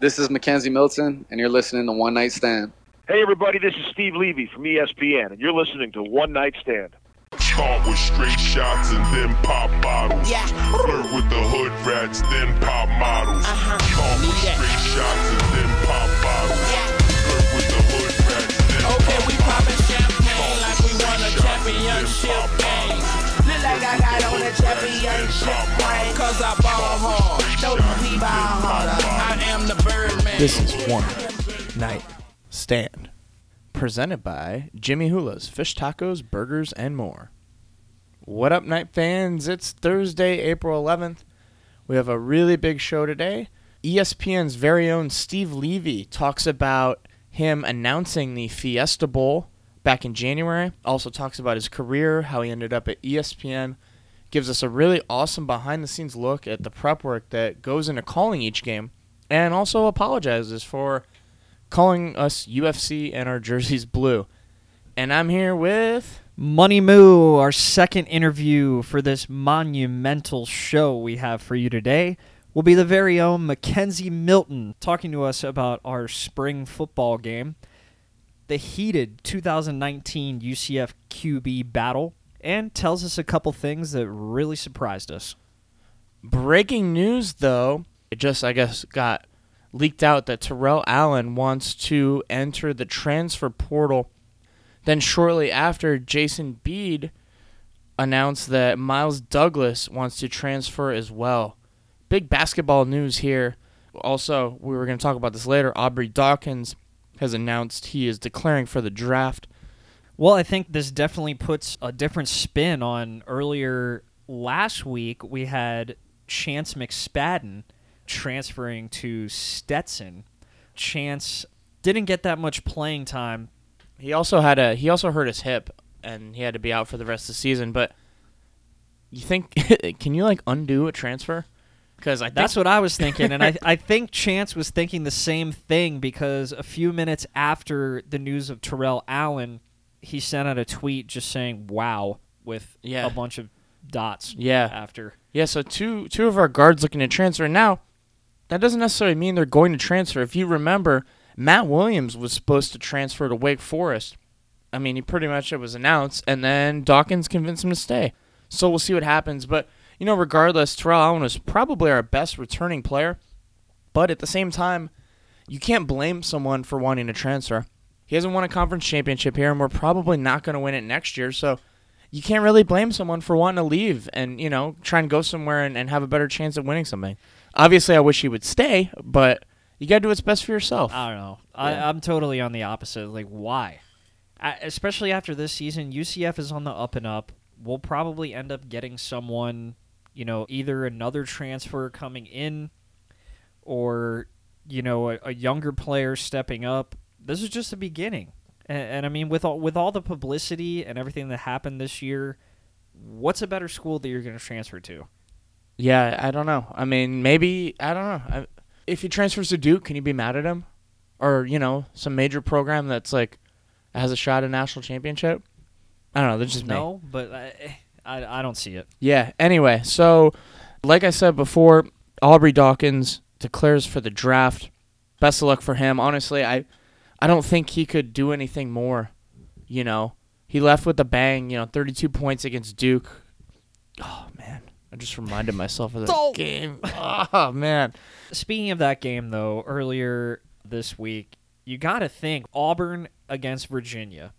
This is McKenzie Milton, and you're listening to One Night Stand. Hey, everybody, this is Steve Levy from ESPN, and you're listening to One Night Stand. Start with straight shots and then pop bottles. Yeah. Flirt with the hood rats, then pop models. Uh-huh. Start with Need that. straight shots and then pop bottles. Yeah. Flirt with the hood rats, then Okay, pop we bottles. poppin' champagne like we won a championship game. Look like I got on a championship ring. Cause I ball hard. Know we ball harder. This is One Night Stand. Presented by Jimmy Hula's Fish Tacos, Burgers, and more. What up, night fans? It's Thursday, April 11th. We have a really big show today. ESPN's very own Steve Levy talks about him announcing the Fiesta Bowl back in January. Also talks about his career, how he ended up at ESPN. Gives us a really awesome behind the scenes look at the prep work that goes into calling each game. And also apologizes for calling us UFC and our jerseys blue. And I'm here with Money Moo, our second interview for this monumental show we have for you today, will be the very own McKenzie Milton talking to us about our spring football game, the heated 2019 UCF QB battle, and tells us a couple things that really surprised us. breaking news though. It just I guess got leaked out that Terrell Allen wants to enter the transfer portal. Then shortly after, Jason Beede announced that Miles Douglas wants to transfer as well. Big basketball news here. Also, we were going to talk about this later. Aubrey Dawkins has announced he is declaring for the draft. Well, I think this definitely puts a different spin on earlier last week. We had Chance McSpadden transferring to Stetson. Chance didn't get that much playing time. He also had a he also hurt his hip and he had to be out for the rest of the season. But you think can you like undo a transfer? Because That's what I was thinking, and I I think Chance was thinking the same thing because a few minutes after the news of Terrell Allen, he sent out a tweet just saying "Wow" with Yeah. a bunch of dots. Yeah. After yeah. So two two of our guards looking to transfer now. That doesn't necessarily mean they're going to transfer. If you remember, Matt Williams was supposed to transfer to Wake Forest. I mean, he pretty much it was announced, and then Dawkins convinced him to stay. So we'll see what happens. But you know, regardless, Terrell Allen was probably our best returning player. But at the same time, you can't blame someone for wanting to transfer. He hasn't won a conference championship here, and we're probably not going to win it next year. So you can't really blame someone for wanting to leave and, you know, try and go somewhere and, and have a better chance at winning something. Obviously, I wish he would stay, but you got to do what's best for yourself. I don't know. Yeah. I, I'm totally on the opposite. Like, why? I, especially after this season, UCF is on the up and up. We'll probably end up getting someone, you know, either another transfer coming in or, you know, a, a younger player stepping up. This is just the beginning. And, and I mean, with all, with all the publicity and everything that happened this year, what's a better school that you're going to transfer to? Yeah, I don't know. I mean, maybe, I don't know. I, if he transfers to Duke, can you be mad at him? Or, you know, some major program that's like has a shot at a national championship? I don't know. That's just me. No, but I, I, I don't see it. Yeah. Anyway, so like I said before, Aubrey Dawkins declares for the draft. Best of luck for him. Honestly, I I don't think he could do anything more. You know, he left with a bang. You know, 32 points against Duke. Oh man, I just reminded myself of that game. Oh man. Speaking of that game, though, earlier this week, you got to think Auburn against Virginia.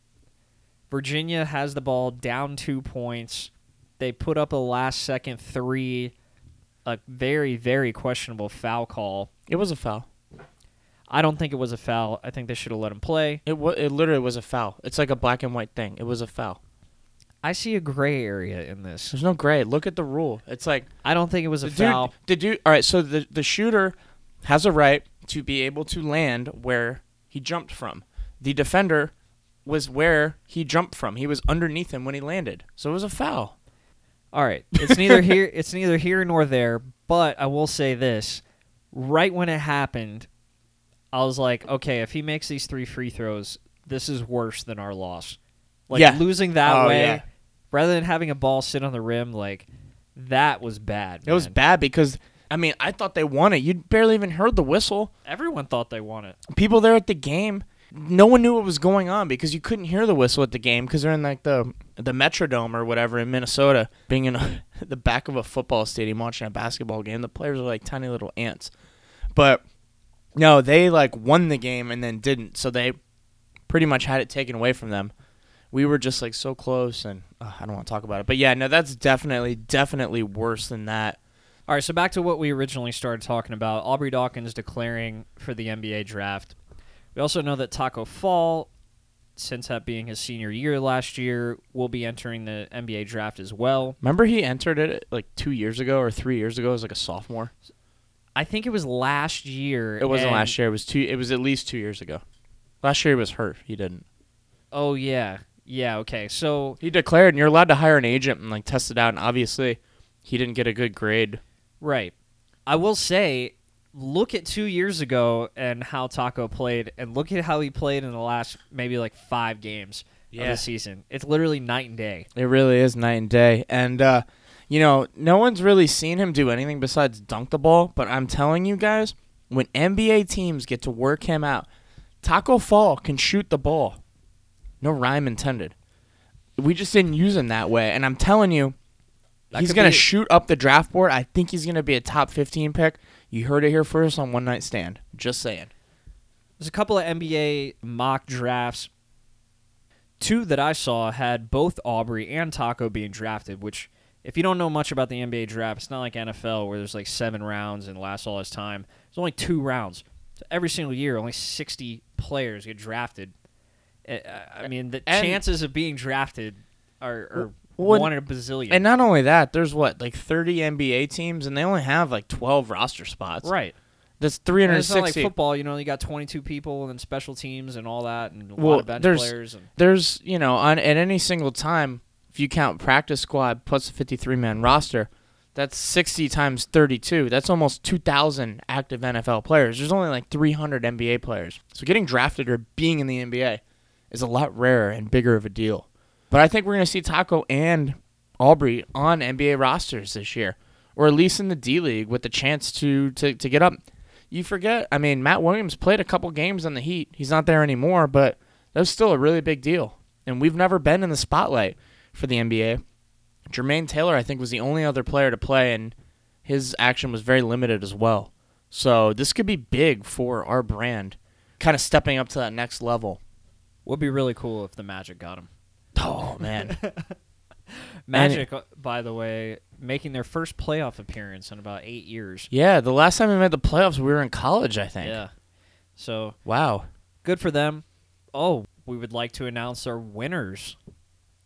Virginia has the ball down two points. They put up a last second three, a very, very questionable foul call. It was a foul. I don't think it was a foul. I think they should have let him play. It wa- it literally was a foul. It's like a black and white thing. It was a foul. I see a gray area in this. There's no gray. Look at the rule. It's like I don't think it was a the dude, foul. the dude. All right, so the the shooter has a right to be able to land where he jumped from. The defender was where he jumped from. He was underneath him when he landed. So it was a foul. All right, it's neither here it's neither here nor there, but I will say this. Right when it happened, I was like, okay, if he makes these three free throws, this is worse than our loss. Like Yeah. losing that Oh, way yeah. Rather than having a ball sit on the rim like that was bad. It was man. bad because I mean, I thought they won it. You barely even heard the whistle. Everyone thought they won it. People there at the game, no one knew what was going on because you couldn't hear the whistle at the game because they're in like the the Metrodome or whatever in Minnesota, being in the back of a football stadium watching a basketball game. The players are like tiny little ants. But no, they like won the game and then didn't. So they pretty much had it taken away from them. We were just like so close, and uh, I don't want to talk about it. But yeah, no, that's definitely definitely worse than that. All right, so back to what we originally started talking about. Aubrey Dawkins declaring for the NBA draft. We also know that Taco Fall, since that being his senior year last year, will be entering the NBA draft as well. Remember he entered it like two years ago or three years ago as like a sophomore. I think it was last year. It wasn't last year. It was two. It was at least two years ago. Last year he was hurt. He didn't. Oh yeah, yeah. Okay, so He declared, and you're allowed to hire an agent and like test it out. And obviously, he didn't get a good grade. right. I will say, look at two years ago and how Taco played, and look at how he played in the last maybe like five games of the season. It's literally night and day. It really is night and day. And uh, you know, no one's really seen him do anything besides dunk the ball. But I'm telling you guys, when NBA teams get to work him out, Taco Fall can shoot the ball. No rhyme intended. We just didn't use him that way. And I'm telling you, That he's going to be- shoot up the draft board. I think he's going to be a top 15 pick. You heard it here first on One Night Stand. Just saying. There's a couple of NBA mock drafts. Two that I saw had both Aubrey and Taco being drafted, which, if you don't know much about the NBA draft, it's not like NFL where there's like seven rounds and lasts all this time. There's only two rounds. So every single year, only 60 players get drafted. I mean, the And- chances of being drafted are, are Well, one in a bazillion. And not only that, there's what, like 30 NBA teams, and they only have like 12 roster spots. right. That's And it's not 360. like football, you know, you got 22 people and then special teams and all that and a Well, lot of bench there's- players. And, there's you know on at any single time if you count practice squad plus a 53 man roster that's 60 times 32 that's almost 2000 active nfl players there's only like 300 nba players so getting drafted or being in the nba is a lot rarer and bigger of a deal but i think we're going to see taco and aubrey on nba rosters this year or at least in the d league with the chance to to, to get up you forget i mean matt williams played a couple games on the heat he's not there anymore but that's still a really big deal. And we've never been in the spotlight for the NBA. Jermaine Taylor, I think, was the only other player to play, and his action was very limited as well. So this could be big for our brand, kind of stepping up to that next level. Would be really cool if the Magic got him. Oh, man. Magic, uh, by the way, making their first playoff appearance in about eight years. yeah, the last time we made the playoffs, we were in college, I think. Yeah. So Wow. good for them. Oh, we would like to announce our winners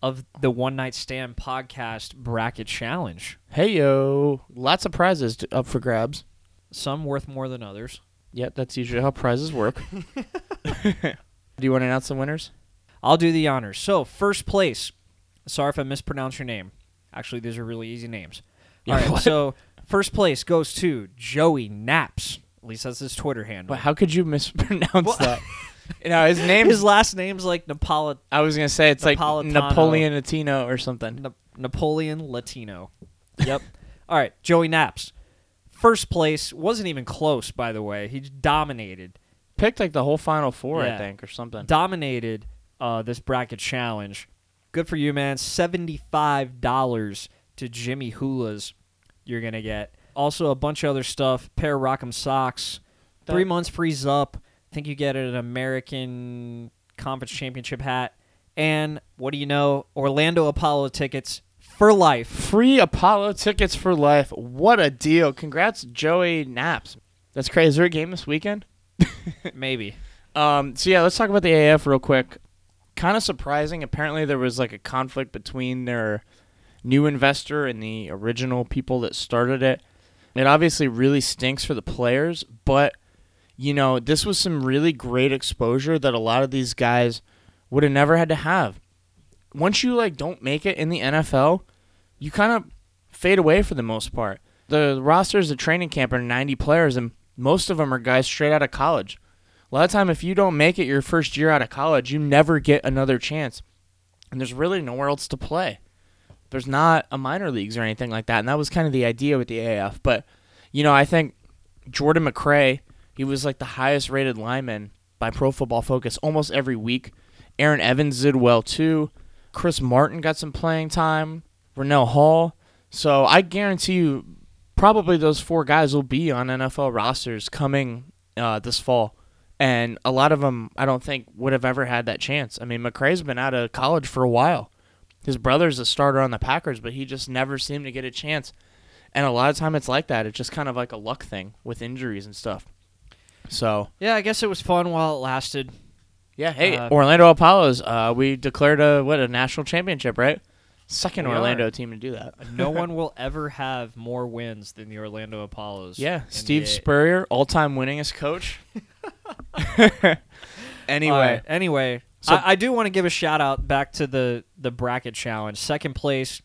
of the One Night Stand podcast bracket challenge. Hey, yo. Lots of prizes to, up for grabs. Some worth more than others. Yep, that's usually how prizes work. Do you want to announce the winners? I'll do the honors. So, first place. Sorry if I mispronounced your name. Actually, these are really easy names. All right, so first place goes to Joey Naps. At least that's his Twitter handle. But how could you mispronounce Well- that? You know, his name His last name's like Napoli- I was gonna say it's like Napoleon Latino or something. Na- Napoleon Latino. Yep. All right, Joey Naps. First place wasn't even close, by the way. He dominated, Picked like the whole Final Four, I think, or something. dominated uh, this bracket challenge. Good for you, man. Seventy-five dollars to Jimmy Hula's. You're gonna get also a bunch of other stuff. Pair of Rock'em socks. That- Three months free up. I think you get an American Conference Championship hat. And what do you know? Orlando Apollo tickets for life. Free Apollo tickets for life. What a deal! Congrats, Joey Naps. That's crazy. Is there a game this weekend? Maybe. Um, so yeah, let's talk about the AF real quick. Kind of surprising. Apparently, there was like a conflict between their new investor and the original people that started it. It obviously really stinks for the players, but you know, this was some really great exposure that a lot of these guys would have never had to have. Once you like don't make it in the NFL, you kind of fade away for the most part. The rosters at training camp are 90 players, and most of them are guys straight out of college. A lot of time, if you don't make it your first year out of college, you never get another chance, and there's really nowhere else to play. There's not a minor leagues or anything like that, and that was kind of the idea with the AF. But You know, I think Jordan McCray, he was like the highest rated lineman by Pro Football Focus almost every week. Aaron Evans did well too. Chris Martin got some playing time. Rannell Hall. So I guarantee you, probably those four guys will be on NFL rosters coming uh, this fall. And a lot of them, I don't think, would have ever had that chance. I mean, McCray's been out of college for a while. His brother's a starter on the Packers, but he just never seemed to get a chance. And a lot of time it's like that. It's just kind of like a luck thing with injuries and stuff. So Yeah, I guess it was fun while it lasted. yeah, hey, Uh, Orlando Apollos, uh, we declared a what a national championship, right? Second We Orlando are. team to do that. No one will ever have more wins than the Orlando Apollos. Yeah, Steve Spurrier, all-time winningest coach. anyway, right, Anyway, So- I, I do want to give a shout out back to the the bracket challenge. Second place,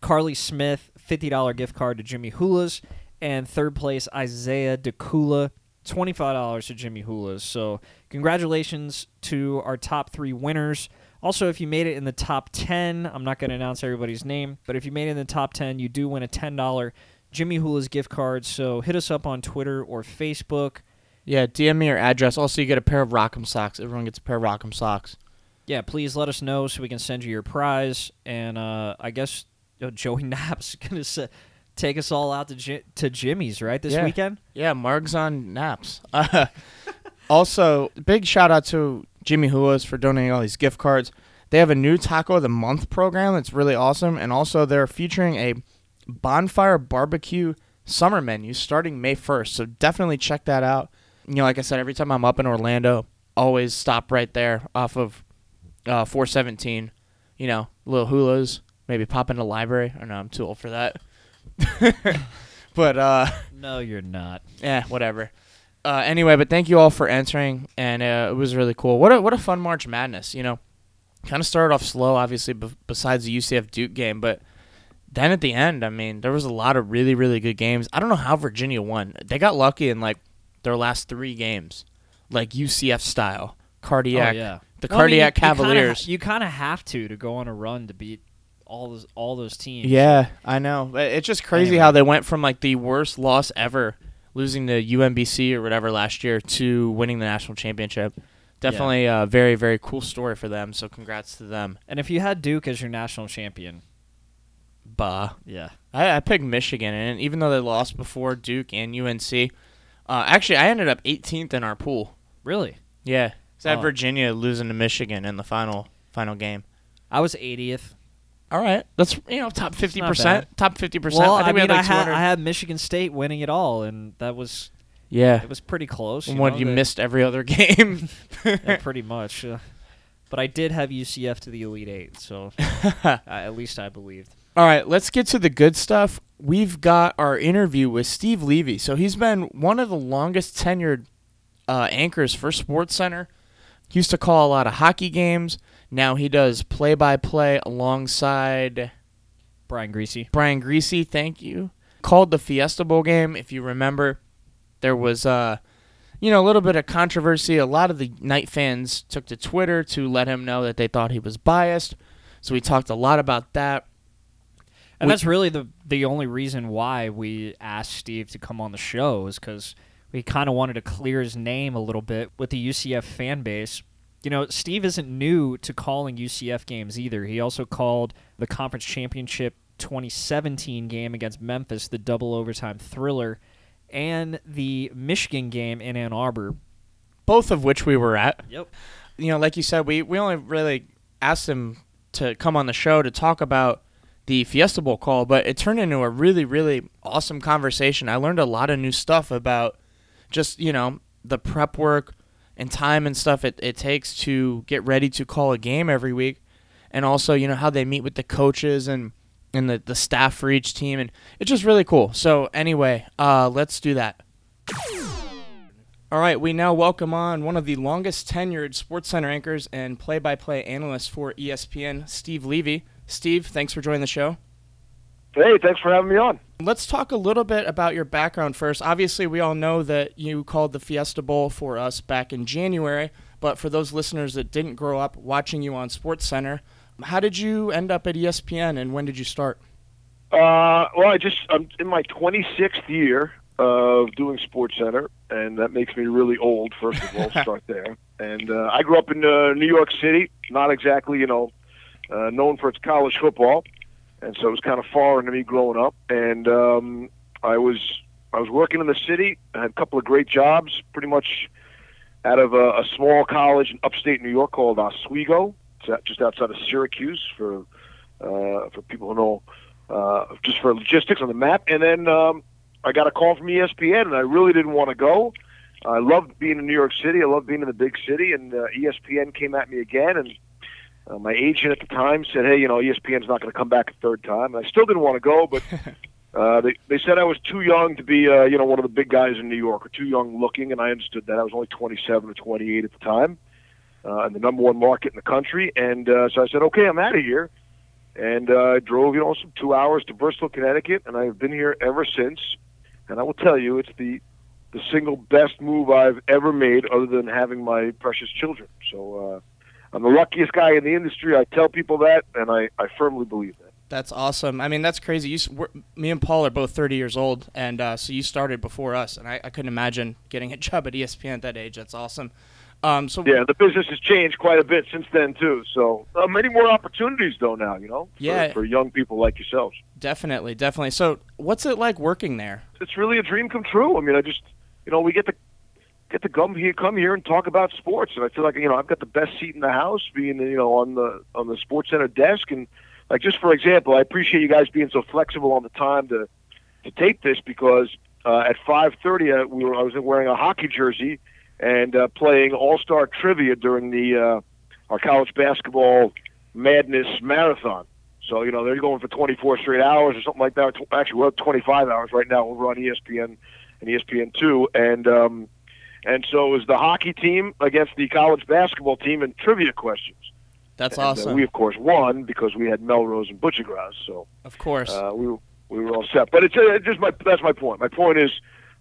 Carly Smith, fifty dollar gift card to Jimmy Hula's, and third place Isaiah DeCula, twenty five dollars to Jimmy Hula's. So congratulations to our top three winners. Also, if you made it in the top ten, I'm not going to announce everybody's name, but if you made it in the top ten, you do win a ten dollar Jimmy Hula's gift card. So hit us up on Twitter or Facebook. yeah, DM me your address. Also, you get a pair of Rock'em socks. Everyone gets a pair of Rock'em socks. yeah, please let us know so we can send you your prize. And uh, I guess uh, Joey Knapp's gonna s take us all out to Ji- to Jimmy's right this Yeah. weekend. Yeah, Marg's on naps. Uh, also, big shout out to Jimmy Hula's for donating all these gift cards. They have a new Taco of the Month program that's really awesome, and also they're featuring a bonfire barbecue summer menu starting May 1st. So definitely check that out. You know, like I said, every time I'm up in Orlando, always stop right there off of uh, 417. You know, little hulas, maybe pop in the library. I know I'm too old for that. but uh No, you're not. yeah, whatever. Uh, anyway, but thank you all for entering, and uh, it was really cool. What a what a fun March Madness, you know. Kind of started off slow, obviously, b- besides the UCF Duke game, but then at the end, I mean, there was a lot of really really good games. I don't know how Virginia won. They got lucky in like their last three games, like UCF style, cardiac. oh yeah, The Well, I mean, cardiac you- you kinda ha- Cavaliers. You kind of have to to go on a run to beat all those all those teams. Yeah, I know. It's just crazy Anyway. how they went from like the worst loss ever, losing to UMBC or whatever last year, to winning the national championship. Definitely a very, very cool story for them. So congrats to them. And if you had Duke as your national champion, Bah. yeah, I, I picked Michigan, and even though they lost before Duke and UNC, uh, actually I ended up 18th in our pool. really, Yeah. I had Oh. Virginia losing to Michigan in the final final game. I was 80th. All right, that's you know top fifty percent, top 50 percent. Well, I I, mean, had I like had 200. I had Michigan State winning it all, and that was yeah. it was pretty close. You what know, you missed every other game. Yeah, pretty much. uh, but I did have UCF to the Elite Eight, so uh, at least I believed. All right, let's get to the good stuff. We've got our interview with Steve Levy. So he's been one of the longest tenured uh, anchors for Sports Center. He used to call a lot of hockey games. Now he does play-by-play alongside Brian Griese. Brian Griese. Thank you. Called the Fiesta Bowl game. If you remember, there was uh, you know, a little bit of controversy. A lot of the Knight fans took to Twitter to let him know that they thought he was biased. So we talked a lot about that. And We- that's really the the only reason why we asked Steve to come on the show is because we kind of wanted to clear his name a little bit with the UCF fan base. You know, Steve isn't new to calling UCF games either. He also called the conference championship 2017 game against Memphis, the double overtime thriller, and the Michigan game in Ann Arbor. both of which we were at. Yep. You know, like you said, we, we only really asked him to come on the show to talk about the Fiesta Bowl call, but it turned into a really, really awesome conversation. I learned a lot of new stuff about just, you know, the prep work and time and stuff it, it takes to get ready to call a game every week. And also, you know, how they meet with the coaches and, and the, the staff for each team. And it's just really cool. So, anyway, uh, let's do that. All right, we now welcome on one of the longest tenured Sports Center anchors and play-by-play analysts for ESPN, Steve Levy. Steve, thanks for joining the show. Hey, thanks for having me on. Let's talk a little bit about your background first. Obviously, we all know that you called the Fiesta Bowl for us back in January, but for those listeners that didn't grow up watching you on Sports Center, how did you end up at ESPN and when did you start? Uh, well, I just I'm in my 26th year. of doing Sports Center, and that makes me really old. First of all, start there. And uh, I grew up in uh, New York City, not exactly, you know, uh, known for its college football, and so it was kind of foreign to me growing up. And um, I was I was working in the city. I had a couple of great jobs, pretty much out of a, a small college in upstate New York called Oswego. It's just outside of Syracuse for uh, for people who know uh, just for logistics on the map. And then um, I got a call from ESPN, and I really didn't want to go. I loved being in New York City. I loved being in the big city, and uh, ESPN came at me again, and uh, my agent at the time said, "Hey, you know, ESPN's not going to come back a third time." And I still didn't want to go, but uh, they they said I was too young to be, uh, you know, one of the big guys in New York, or too young looking, and I understood that. I was only 27 or 28 at the time, uh, in the number one market in the country, and uh, so I said, "Okay, I'm out of here." And uh, I drove, you know, some two hours to Bristol, Connecticut, and I've been here ever since. And I will tell you, it's the the single best move I've ever made, other than having my precious children. So uh, I'm the luckiest guy in the industry. I tell people that, and I, I firmly believe that. That's awesome. I mean, that's crazy. You, me and Paul are both 30 years old, and uh, so you started before us, and I, I couldn't imagine getting a job at ESPN at that age. That's awesome. Um, so Yeah, the business has changed quite a bit since then too. So uh, many more opportunities though now, you know, for, Yeah. for young people like yourselves. definitely, definitely. So, what's it like working there? It's really a dream come true. I mean, I just, you know, we get to get to come here, come here and talk about sports, and I feel like you know I've got the best seat in the house, being you know on the on the Sports Center desk, and like just for example, I appreciate you guys being so flexible on the time to to tape this because uh, at 5:30 uh, we were I was wearing a hockey jersey and uh, playing All Star trivia during the uh, our college basketball madness marathon. So you know they're going for 24 straight hours or something like that. Actually, we're at 25 hours right now over on ESPN and ESPN two, and um, and so it was the hockey team against the college basketball team in trivia questions. That's And, uh, awesome. we of course won because we had Melrose and Buccigross. So of course. uh, we were- we were all set. But it's uh, just my that's my point. My point is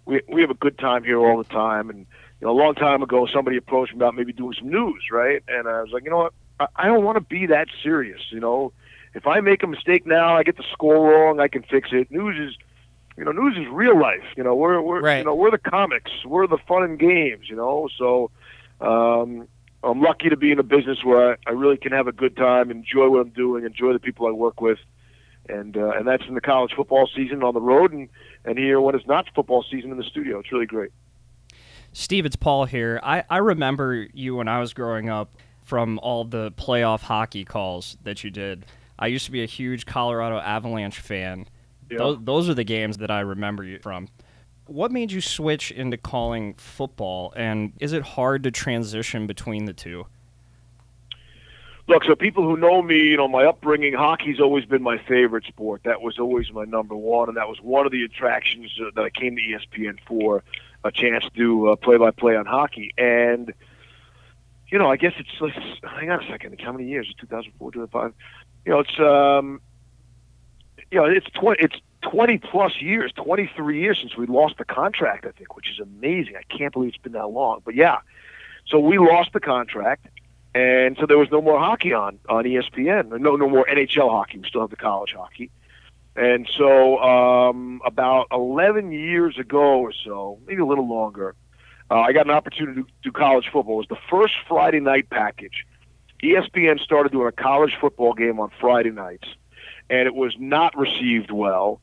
we we have a good time here all the time. And you know, a long time ago, somebody approached me about maybe doing some news, right? And I was like, you know what, I, I don't want to be that serious. You know, if I make a mistake now, I get the score wrong, I can fix it. News is you know, news is real life. You know, we're we're Right. you know we're the comics, we're the fun and games. You know, so um, I'm lucky to be in a business where I, I really can have a good time, enjoy what I'm doing, enjoy the people I work with, and uh, and that's in the college football season on the road, and and here when it's not football season in the studio. It's really great. Steve, it's Paul here. I, I remember you when I was growing up from all the playoff hockey calls that you did. I used to be a huge Colorado Avalanche fan. Yeah. Those, those are the games that I remember you from. What made you switch into calling football, and is it hard to transition between the two? Look, so people who know me, you know, my upbringing, hockey's always been my favorite sport. That was always my number one, and that was one of the attractions uh, that I came to ESPN for, a chance to do uh, play-by-play on hockey. And, you know, I guess it's, like, hang on a second, how many years? 2004, 2005? You know, it's, um, you know, it's 20, it's 20 plus years, 23 years since we lost the contract, I think, which is amazing. I can't believe it's been that long. But yeah, so we lost the contract and so there was no more hockey on on ESPN. No, no more NHL hockey. We still have the college hockey. And so, um, about 11 years ago or so, maybe a little longer, uh, I got an opportunity to do college football. It was the first Friday night package. ESPN started doing a college football game on Friday nights, and it was not received well.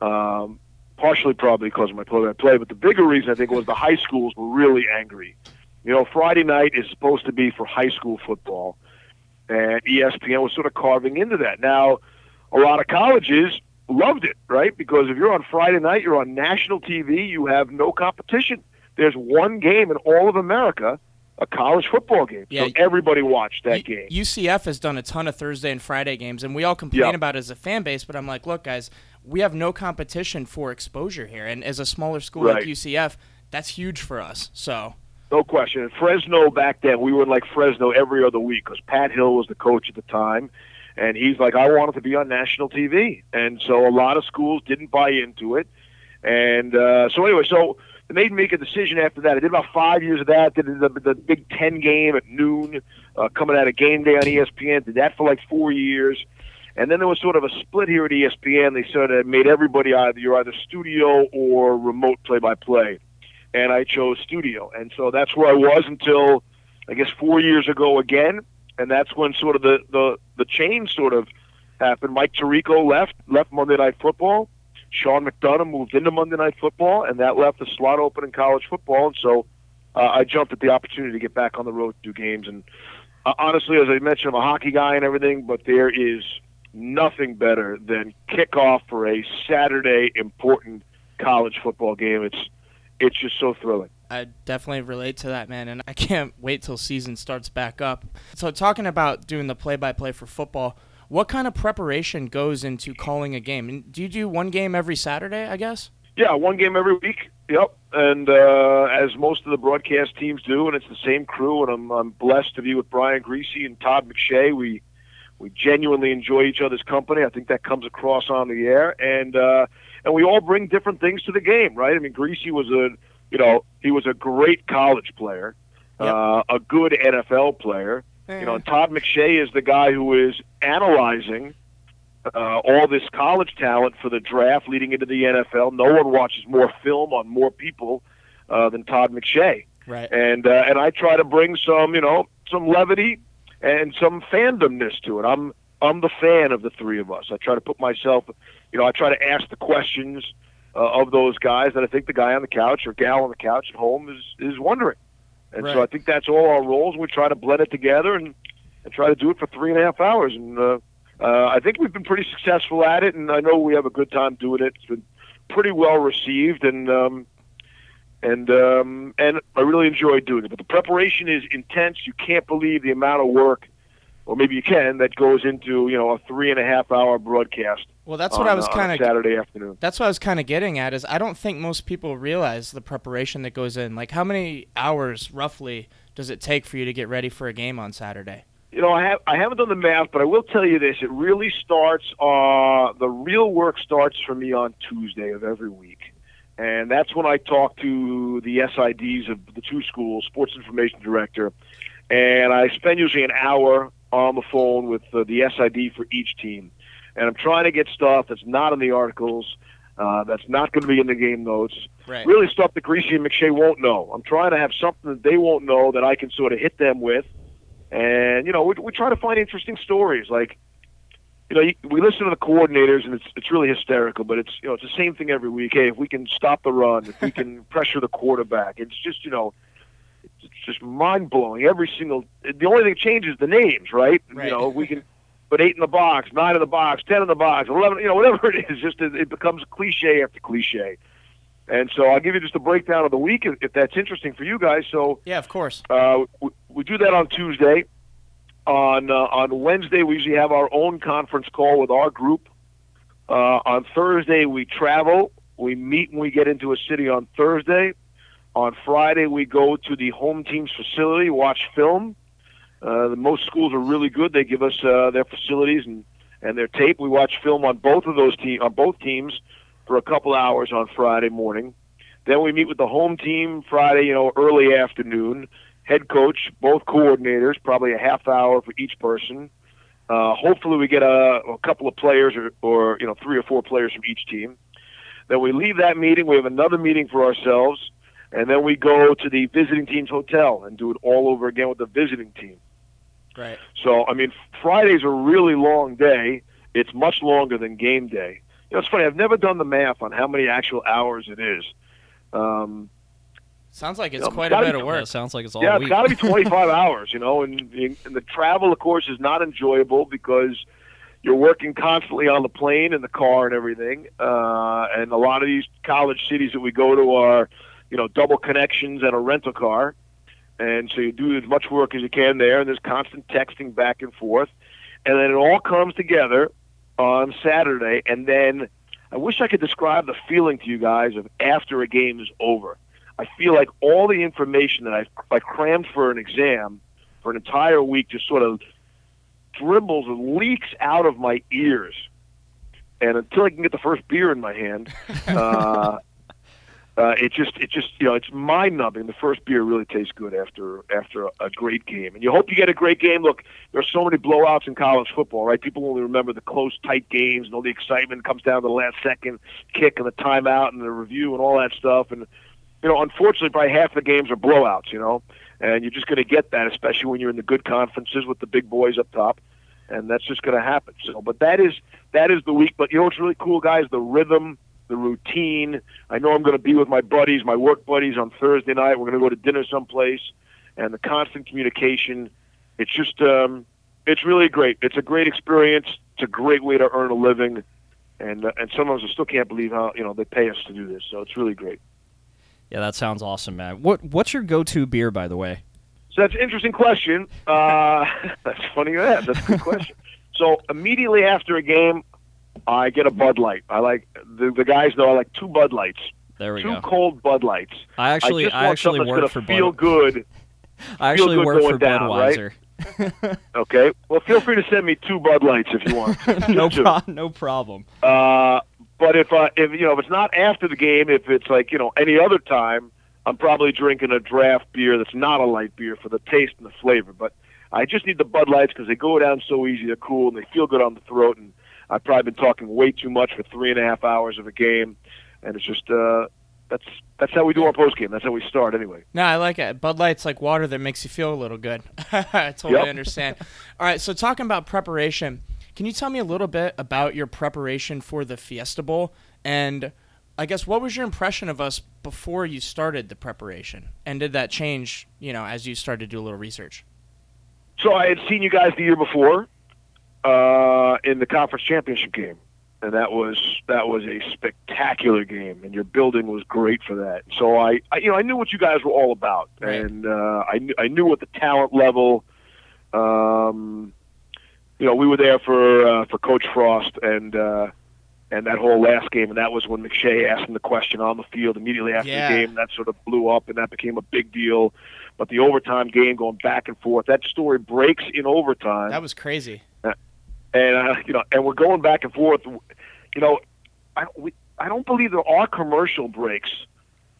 Um, partially probably because of my play-by-play, but the bigger reason I think was the high schools were really angry. You know, Friday night is supposed to be for high school football, and ESPN was sort of carving into that. Now, a lot of colleges loved it, right? Because if you're on Friday night, you're on national TV, you have no competition. There's one game in all of America, a college football game. Yeah. So everybody watched that U- game. UCF has done a ton of Thursday and Friday games, and we all complain Yeah. about it as a fan base. But I'm like, look, guys, we have no competition for exposure here, and as a smaller school like UCF, that's huge for us. So No question. And Fresno back then, we were like Fresno every other week because Pat Hill was the coach at the time, and he's like, I wanted to be on national TV, and so a lot of schools didn't buy into it, and uh, so anyway, so they made me make a decision after that. I did about five years of that. Did the, the Big Ten game at noon, uh, coming out of game day on ESPN. Did that for like four years. And then there was sort of a split here at ESPN. They sort of made everybody either you're either studio or remote play-by-play, and I chose studio. And so that's where I was until I guess four years ago again, and that's when sort of the the the change sort of happened. Mike Tirico left left Monday Night Football. Sean McDonough moved into Monday Night Football, and that left a slot open in college football. And so uh, I jumped at the opportunity to get back on the road to do games. And uh, honestly, as I mentioned, I'm a hockey guy and everything, but there is nothing better than kickoff for a Saturday important college football game. It's it's just so thrilling. I definitely relate to that, man, and I can't wait till season starts back up. So, talking about doing the play-by-play for football, what kind of preparation goes into calling a game? And do you do one game every Saturday? I guess. Yeah, one game every week. Yep, and uh, as most of the broadcast teams do, and it's the same crew. And I'm, I'm blessed to be with Brian Griese and Todd McShay. We we genuinely enjoy each other's company. I think that comes across on the air, and uh, and we all bring different things to the game, right? I mean, Griese was a you know he was a great college player, Yep. uh, a good NFL player. You know, Todd McShay is the guy who is analyzing uh, all this college talent for the draft leading into the NFL. No one watches more film on more people uh, than Todd McShay, right. and uh, and I try to bring some you know some levity and some fandomness to it. I'm I'm the fan of the three of us. I try to put myself, you know, I try to ask the questions uh, of those guys that I think the guy on the couch or gal on the couch at home is is wondering. And so I think that's all our roles. We try to blend it together and, and try to do it for three and a half hours. And uh, uh, I think we've been pretty successful at it. And I know we have a good time doing it. It's been pretty well received, and um, and um, and I really enjoy doing it. But the preparation is intense. You can't believe the amount of work, or maybe you can, that goes into you know a three and a half hour broadcast. Well, that's what I was kind of Saturday afternoon. That's what I was kind of getting at is I don't think most people realize the preparation that goes in. Like how many hours roughly does it take for you to get ready for a game on Saturday? You know, I have I haven't done the math, but I will tell you this: it really starts. Uh, the real work starts for me on Tuesday of every week, and that's when I talk to the SIDs of the two schools, sports information director, and I spend usually an hour on the phone with uh, the SID for each team, and I'm trying to get stuff that's not in the articles, uh, that's not going to be in the game notes, Right. really stuff that Griese and McShay won't know. I'm trying to have something that they won't know that I can sort of hit them with. And, you know, we, we try to find interesting stories. Like, you know, you, we listen to the coordinators, and it's, it's really hysterical, but it's, you know, it's the same thing every week. Hey, if we can stop the run, if we can pressure the quarterback, it's just, you know, it's just mind blowing. Every single, the only thing that changes is the names, right? Right. You know, we can put eight in the box, nine in the box, ten in the box, eleven, you know, whatever it is. Just it, it becomes cliche after cliche. And so I'll give you just a breakdown of the week if, if that's interesting for you guys. So Yeah, of course. uh, we, we do that on Tuesday. On uh, on Wednesday, we usually have our own conference call with our group. Uh, on Thursday, we travel. We meet when we get into a city on Thursday. On Friday, we go to the home team's facility, watch film. Uh, most schools are really good. They give us uh, their facilities and, and their tape. We watch film on both of those team on both teams for a couple hours on Friday morning. Then we meet with the home team Friday, you know, early afternoon. Head coach, both coordinators, probably a half hour for each person. Uh, hopefully, we get a, a couple of players, or, or you know, three or four players from each team. Then we leave that meeting. We have another meeting for ourselves, and then we go to the visiting team's hotel and do it all over again with the visiting team. Right. So, I mean, Friday's a really long day. It's much longer than game day. You know, it's funny. I've never done the math on how many actual hours it is. Um, Sounds like it's Yeah, quite a bit be of work. it sounds like it's all yeah, it's got to be 25 hours, you know, and, and the travel, of course, is not enjoyable because you're working constantly on the plane and the car and everything. Uh, and a lot of these college cities that we go to are, you know, double connections and a rental car. And so you do as much work as you can there, and there's constant texting back and forth. And then it all comes together on Saturday. And then I wish I could describe the feeling to you guys of after a game is over. I feel like all the information that I, I crammed for an exam for an entire week just sort of dribbles and leaks out of my ears. And until I can get the first beer in my hand, uh, uh, it just it just you know it's mind numbing. The first beer really tastes good after after a, a great game, and you hope you get a great game. Look, there's so many blowouts in college football, right? People only remember the close, tight games, and all the excitement comes down to the last second kick and the timeout and the review and all that stuff. And you know, unfortunately, probably half the games are blowouts. You know, and you're just going to get that, especially when you're in the good conferences with the big boys up top, and that's just going to happen. So, but that is that is the week. But you know what's really cool, guys? The rhythm the routine. I know I'm going to be with my buddies, my work buddies on Thursday night. We're going to go to dinner someplace, and the constant communication. It's just, um, it's really great. It's a great experience. It's a great way to earn a living, and uh, and sometimes I still can't believe how you know they pay us to do this. So it's really great. Yeah, that sounds awesome, man. What what's your go-to beer, by the way? So that's an interesting question. Uh, that's funny you ask. That's a good question. so immediately after a game, I get a Bud Light. I like the the guys know I like two Bud Lights. There we two go. cold Bud Lights. I actually I, I actually work for feel Bud. good. I actually good work for down, right? Budweiser. Okay. Well, feel free to send me two Bud Lights if you want. No two. pro- no problem. Uh, but if uh, if you know if it's not after the game, if it's like you know any other time, I'm probably drinking a draft beer that's not a light beer for the taste and the flavor. But I just need the Bud Lights because they go down so easy. They're cool and they feel good on the throat. And I've probably been talking way too much for three and a half hours of a game, and it's just uh, that's that's how we do our post game. That's how we start anyway. No, I like it. Bud Light's like water that makes you feel a little good. I totally Yep. understand. All right, so talking about preparation, can you tell me a little bit about your preparation for the Fiesta Bowl? And I guess what was your impression of us before you started the preparation? And did that change, you know, as you started to do a little research? So I had seen you guys the year before uh, in the conference championship game, and that was that was a spectacular game, and your building was great for that. So I, I you know, I knew what you guys were all about, Right. and uh, I knew I knew what the talent level. Um, you know, we were there for uh, for Coach Frost and. Uh, and that whole last game, and that was when McShay asked him the question on the field immediately after Yeah. the game. That sort of blew up, and that became a big deal. But the overtime game going back and forth, that story breaks in overtime, That was crazy. And uh, you know, and we're going back and forth. You know, I we, I don't believe there are commercial breaks.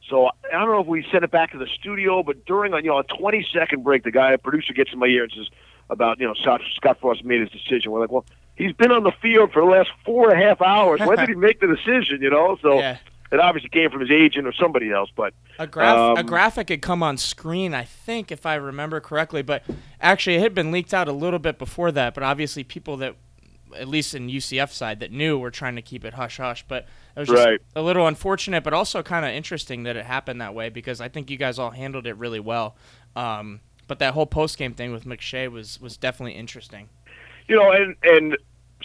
So I don't know if we sent it back to the studio, but during a you know a 20 second break, the guy, a producer, gets in my ear and says about you know Scott, Scott Frost made his decision. We're like, well, he's been on the field for the last four and a half hours. When did he make the decision? You know, so Yeah. It obviously came from his agent or somebody else. But A, graph, a Um, graphic had come on screen, I think, if I remember correctly, but actually it had been leaked out a little bit before that. But obviously, people that, at least in UCF side, that knew were trying to keep it hush hush. But it was just Right. a little unfortunate, but also kind of interesting that it happened that way because I think you guys all handled it really well. Um, but that whole post game thing with McShay was was definitely interesting. you know, and and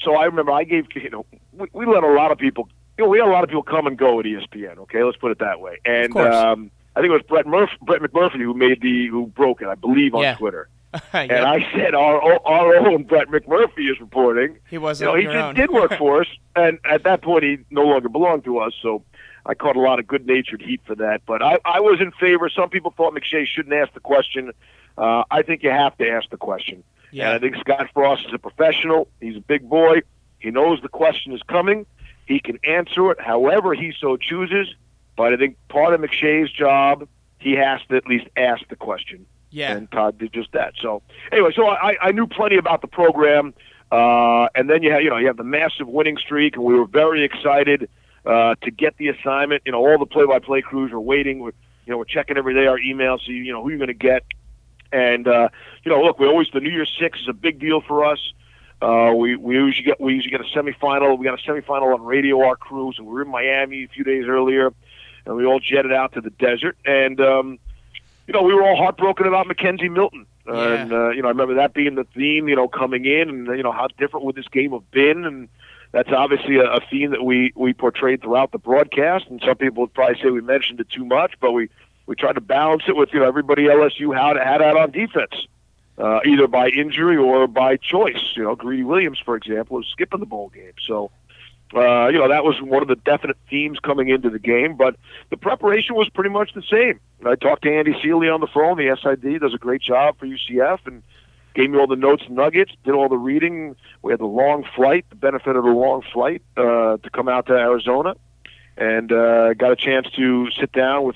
so I remember I gave you know we, we let a lot of people you know we had a lot of people come and go at ESPN. Okay, let's put it that way. And um, I think it was Brett Brett McMurphy who made the who broke it, I believe, on Yeah. Twitter. Yep. And I said our our own Brett McMurphy is reporting. he wasn't know, he just did work for us, and at that point he no longer belonged to us. So. I caught a lot of good-natured heat for that, but I, I was in favor. Some people thought McShay shouldn't ask the question. Uh, I think you have to ask the question. yeah. And I think Scott Frost is a professional. He's a big boy. He knows the question is coming. He can answer it however he so chooses. But I think part of McShay's job, he has to at least ask the question. yeah. And Todd did just that. So anyway, so I, I knew plenty about the program. Uh, and then you have, you know, you have the massive winning streak, and we were very excited uh, to get the assignment. You know, all the play-by-play crews are waiting. We're, you know, we're checking every day our emails, so you, you know who you're going to get. And uh, you know, look, we always the New Year's Six is a big deal for us. Uh, we we usually get we usually get a semifinal. We got a semifinal on Radio Our Crew, so we were in Miami a few days earlier, and we all jetted out to the desert. And um, you know, we were all heartbroken about McKenzie Milton. Yeah. And uh, you know, I remember that being the theme. You know, coming in, and you know how different would this game have been, and that's obviously a, a theme that we we portrayed throughout the broadcast. And some people would probably say we mentioned it too much, but we we tried to balance it with you know everybody LSU had had out on defense, uh, either by injury or by choice. You know, Greedy Williams, for example, is skipping the bowl game, so. Uh, you know that was one of the definite themes coming into the game, but the preparation was pretty much the same. I talked to Andy Seeley on the phone. The SID does a great job for UCF, and gave me all the notes and nuggets. Did all the reading. We had the long flight, the benefit of the long flight uh, to come out to Arizona, and uh, got a chance to sit down with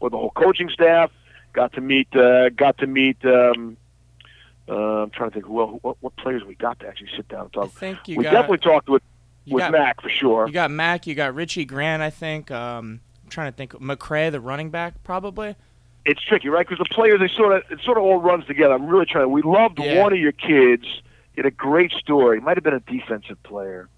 with the whole coaching staff. Got to meet uh, got to meet. Um, uh, I'm trying to think who el- what, what players we got to actually sit down and I talk. think you we got definitely talked with with got Mac for sure. you got Mac, you got Richie Grant. I think. Um, I'm trying to think. McCrae, the running back, probably. it's tricky, right? Because the players, they sort of, it sort of all runs together. I'm really trying. We loved Yeah. one of your kids. He had a great story. Might have been a defensive player,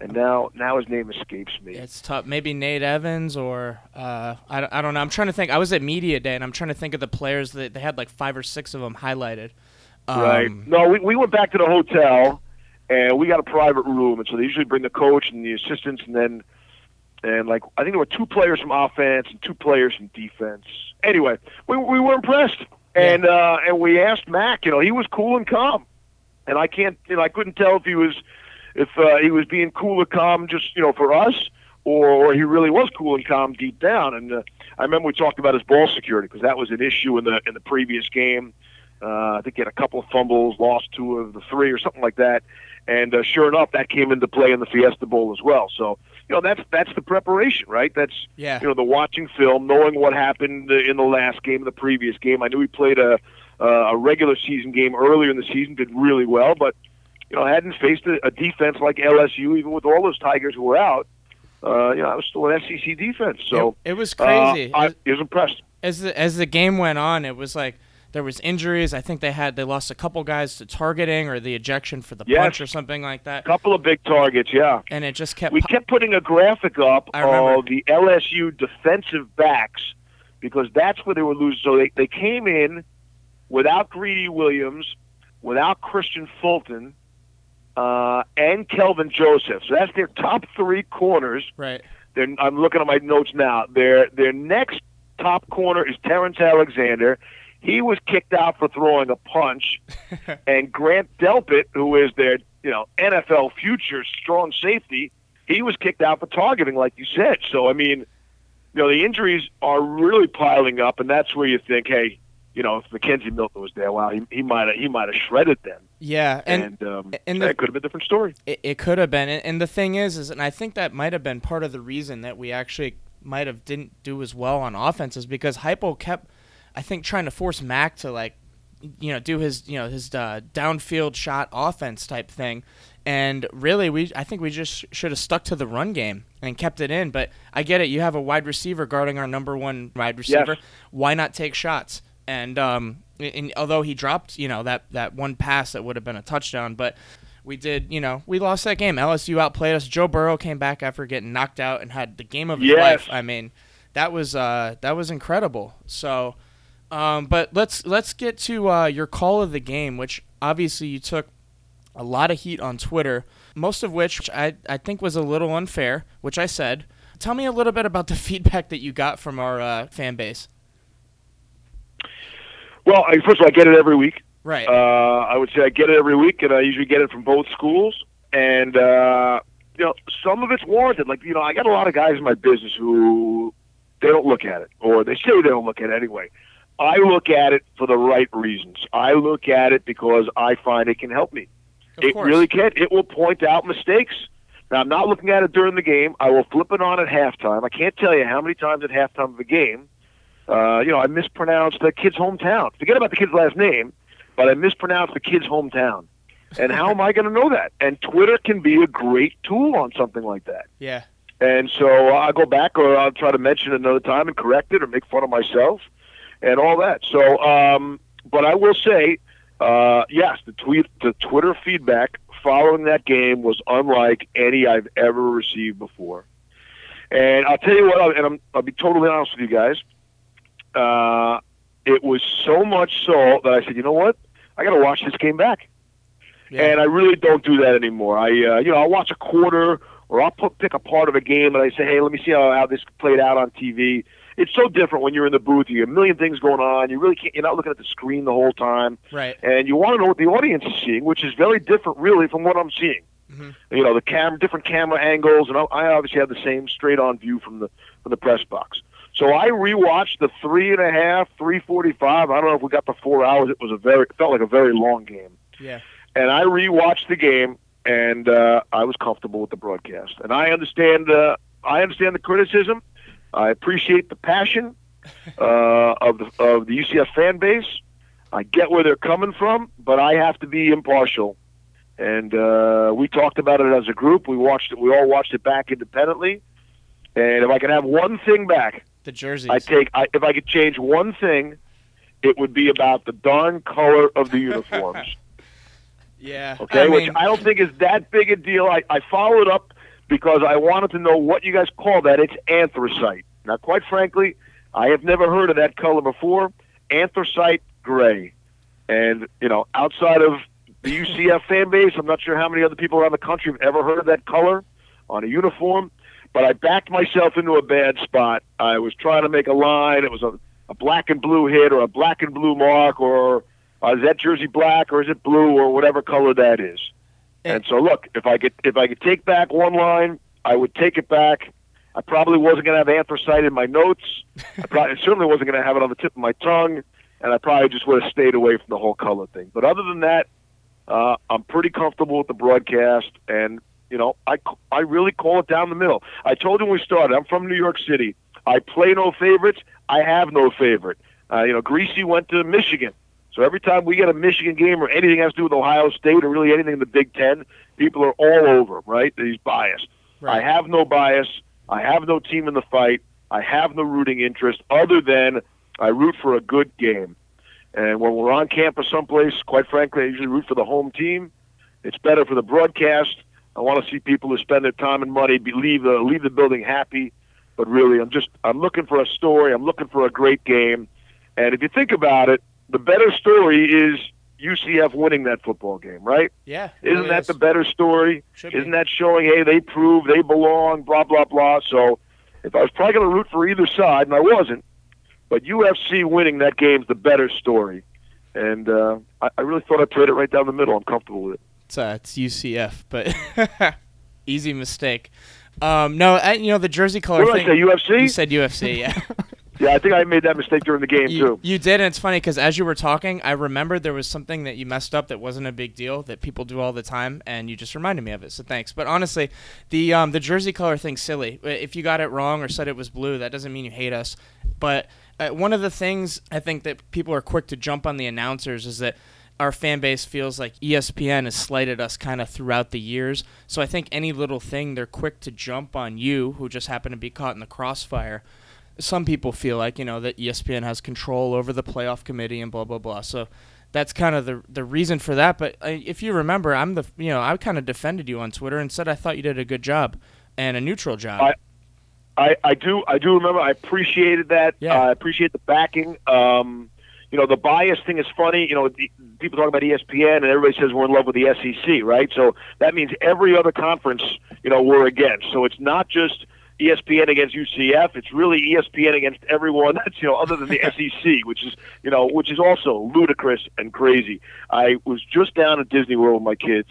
and now, now his name escapes me. It's tough. Maybe Nate Evans or uh, I, I don't know. I'm trying to think. I was at media day and I'm trying to think of the players that they had like five or six of them highlighted. Um, right? No, we we went back to the hotel, and we got a private room, and so they usually bring the coach and the assistants, and then, and like I think there were two players from offense and two players from defense. Anyway, we we were impressed, and uh, and we asked Mac. You know, he was cool and calm, and I can't, you know, I couldn't tell if he was if uh, he was being cool or calm just you know for us, or, or he really was cool and calm deep down. And uh, I remember we talked about his ball security because that was an issue in the in the previous game. Uh, I think he had a couple of fumbles, lost two of the three, or something like that. And uh, sure enough, that came into play in the Fiesta Bowl as well. So you know that's that's the preparation, right? That's Yeah. you know the watching film, knowing what happened in the last game, the previous game. I knew he played a uh, a regular season game earlier in the season, did really well, but you know hadn't faced a, a defense like LSU, even with all those Tigers who were out. Uh, you know, I was still an SEC defense, so it, it was uh, crazy. I, As- I was impressed. as the as the game went on, it was like there was injuries. I think they had they lost a couple guys to targeting or the ejection for the Yes. punch or something like that, A couple of big targets, yeah. and it just kept. We po- kept putting a graphic up of the LSU defensive backs because that's where they were losing. So they, they came in without Greedy Williams, without Kristian Fulton, uh, and Kelvin Joseph. So that's their top three corners. right. They're, I'm looking at my notes now. Their their next top corner is Terrence Alexander. He was kicked out for throwing a punch, and Grant Delpit, who is their you know NFL future strong safety, he was kicked out for targeting, like you said. So I mean, you know the injuries are really piling up, and that's where you think, hey, you know, if McKenzie Milton was there, wow, he, he might have he might have shredded them, Yeah, and, and, um, and the- that could have been a different story. It, it could have been, and, and the thing is, is, and I think that might have been part of the reason that we actually might have didn't do as well on offense is because Heupel kept, I think, trying to force Mac to like, you know, do his, you know, his uh, downfield shot offense type thing, and really, we, I think we just should have stuck to the run game and kept it in. But I get it, you have a wide receiver guarding our number one wide receiver. Why not take shots? And um, and although he dropped, you know, that that one pass that would have been a touchdown, but we did, you know, we lost that game. LSU outplayed us. Joe Burrow came back after getting knocked out and had the game of his Yes. life. I mean, that was uh, that was incredible. So, um, but let's let's get to uh, your call of the game, which obviously you took a lot of heat on Twitter, most of which I I think was a little unfair, which I said. Tell me a little bit about the feedback that you got from our uh, fan base. Well, I, first of all, I get it every week. Right. Uh, I would say I get it every week, and I usually get it from both schools. And uh, you know, some of it's warranted. Like you know, I got a lot of guys in my business who they don't look at it, or they say they don't look at it anyway. I look at it for the right reasons. I look at it because I find it can help me. Of it course. really can. It will point out mistakes. Now, I'm not looking at it during the game. I will flip it on at halftime. I can't tell you how many times at halftime of a game, uh, you know, I mispronounced the kid's hometown. Forget about the kid's last name, but I mispronounced the kid's hometown. And how am I going to know that? And Twitter can be a great tool on something like that. yeah. And so I'll go back or I'll try to mention it another time and correct it or make fun of myself and all that. So, um, but I will say, uh, yes, the tweet, the Twitter feedback following that game was unlike any I've ever received before. And I'll tell you what, and I'm, I'll be totally honest with you guys. Uh, it was so much so that I said, you know what? I got to watch this game back. Yeah. And I really don't do that anymore. I, uh, you know, I'll watch a quarter or I'll put, pick a part of a game and I say, hey, let me see how, how this played out on TV. It's so different when you're in the booth. You have a million things going on. You really can't. You're not looking at the screen the whole time, Right. and you want to know what the audience is seeing, which is very different, really, from what I'm seeing. Mhm. You know, the cam, different camera angles, and I, I obviously have the same straight-on view from the from the press box. So I rewatched the three and a half, three forty-five. I don't know if we got the four hours. It was a very it felt like a very long game Yeah. and I rewatched the game, and uh, I was comfortable with the broadcast. And I understand, uh, I understand the criticism. I appreciate the passion uh, of the of the UCF fan base. I get where they're coming from, but I have to be impartial. And uh, we talked about it as a group. We watched it. We all watched it back independently. And if I could have one thing back, The jerseys. I take. I, if I could change one thing, it would be about the darn color of the uniforms. yeah. Okay, I which mean, I don't think is that big a deal. I, I followed up because I wanted to know what you guys call that. It's anthracite. Now, quite frankly, I have never heard of that color before. Anthracite gray, and you know, outside of the UCF fan base, I'm not sure how many other people around the country have ever heard of that color on a uniform. But I backed myself into a bad spot. I was trying to make a line. It was a, a black and blue hit or a black and blue mark or uh, is that jersey black or is it blue or whatever color that is. And so look, if I could if I could take back one line, I would take it back. I probably wasn't going to have anthracite in my notes. I probably certainly wasn't going to have it on the tip of my tongue, and I probably just would have stayed away from the whole color thing. But other than that, uh, I'm pretty comfortable with the broadcast, and you know, I I really call it down the middle. I told you when we started. I'm from New York City. I play no favorites. I have no favorite. Uh, you know, Griese went to Michigan. So every time we get a Michigan game or anything has to do with Ohio State or really anything in the Big Ten, people are all over, him, right? He's biased. Right. I have no bias. I have no team in the fight. I have no rooting interest other than I root for a good game. And when we're on campus someplace, quite frankly, I usually root for the home team. It's better for the broadcast. I want to see people who spend their time and money be, leave the leave the building happy. But really, I'm just I'm looking for a story. I'm looking for a great game. And if you think about it, the better story is UCF winning that football game, right? yeah. Isn't really that is. the better story? Should. Isn't that showing, hey, they prove they belong, blah, blah, blah. So if I was probably going to root for either side, and I wasn't, but UFC winning that game's the better story. And uh, I, I really thought I played it right down the middle. I'm comfortable with it. It's, uh, it's UCF, but easy mistake. Um, no, I, you know the jersey color What did I thing. say, UFC? You said UFC, yeah. Yeah, I think I made that mistake during the game, you, too. you did, and it's funny because as you were talking, I remembered there was something that you messed up that wasn't a big deal that people do all the time, and you just reminded me of it. So thanks. But honestly, the um, the jersey color thing's silly. If you got it wrong or said it was blue, that doesn't mean you hate us. But uh, one of the things I think that people are quick to jump on the announcers is that our fan base feels like ESPN has slighted us kind of throughout the years. So I think any little thing, they're quick to jump on you, who just happen to be caught in the crossfire some people feel like you know that ESPN has control over the playoff committee and blah blah blah. So that's kind of the the reason for that. But uh, if you remember, I'm the you know I kind of defended you on Twitter and said I thought you did a good job and a neutral job. I- I, I do I do remember I appreciated that. Yeah. Uh, I appreciate the backing. Um, you know the bias thing is funny. You know the, people talk about ESPN and everybody says we're in love with the SEC, right? So that means every other conference, you know, we're against. So it's not just ESPN against UCF. It's really ESPN against everyone that's you know other than the SEC, which is you know which is also ludicrous and crazy. I was just down at Disney World with my kids,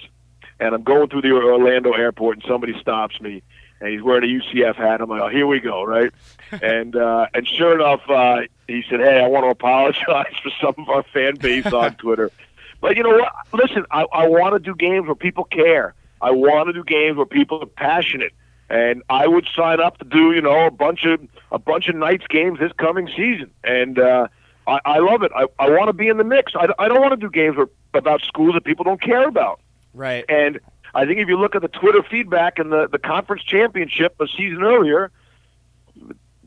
and I'm going through the Orlando airport, and somebody stops me, and he's wearing a UCF hat. I'm like, oh, here we go, right? and uh, and sure enough, uh, he said, hey, I want to apologize for some of our fan base on Twitter. But you know what? Listen, I, I want to do games where people care. I want to do games where people are passionate. And I would sign up to do, you know, a bunch of a bunch of nights games this coming season. And uh, I, I love it. I, I want to be in the mix. I, I don't want to do games where, about schools that people don't care about. right. And I think if you look at the Twitter feedback and the, the conference championship a season earlier,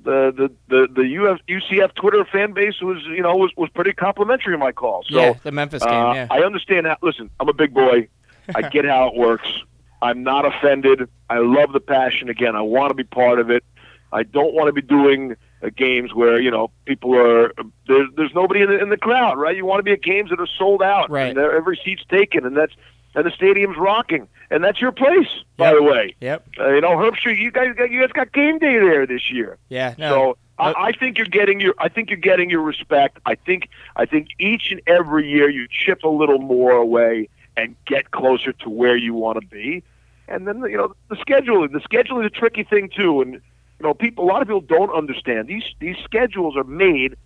the the the the Uf, UCF Twitter fan base was you know was was pretty complimentary of my call. So yeah, the Memphis game. uh, yeah. I understand how. Listen, I'm a big boy. I get how it works. I'm not offended. I love the passion. Again, I want to be part of it. I don't want to be doing uh, games where you know people are there's there's nobody in the in the crowd, right? You want to be at games that are sold out, Right. And every seat's taken, and that's and the stadium's rocking, and that's your place, by Yep. the way. Yep. Uh, you know, Herbstreit, you guys got you guys got game day there this year. Yeah. No. So I, I think you're getting your I think you're getting your respect. I think I think each and every year you chip a little more away and get closer to where you want to be. And then you know the scheduling. The scheduling is a tricky thing too. And you know people a lot of people don't understand these these schedules are made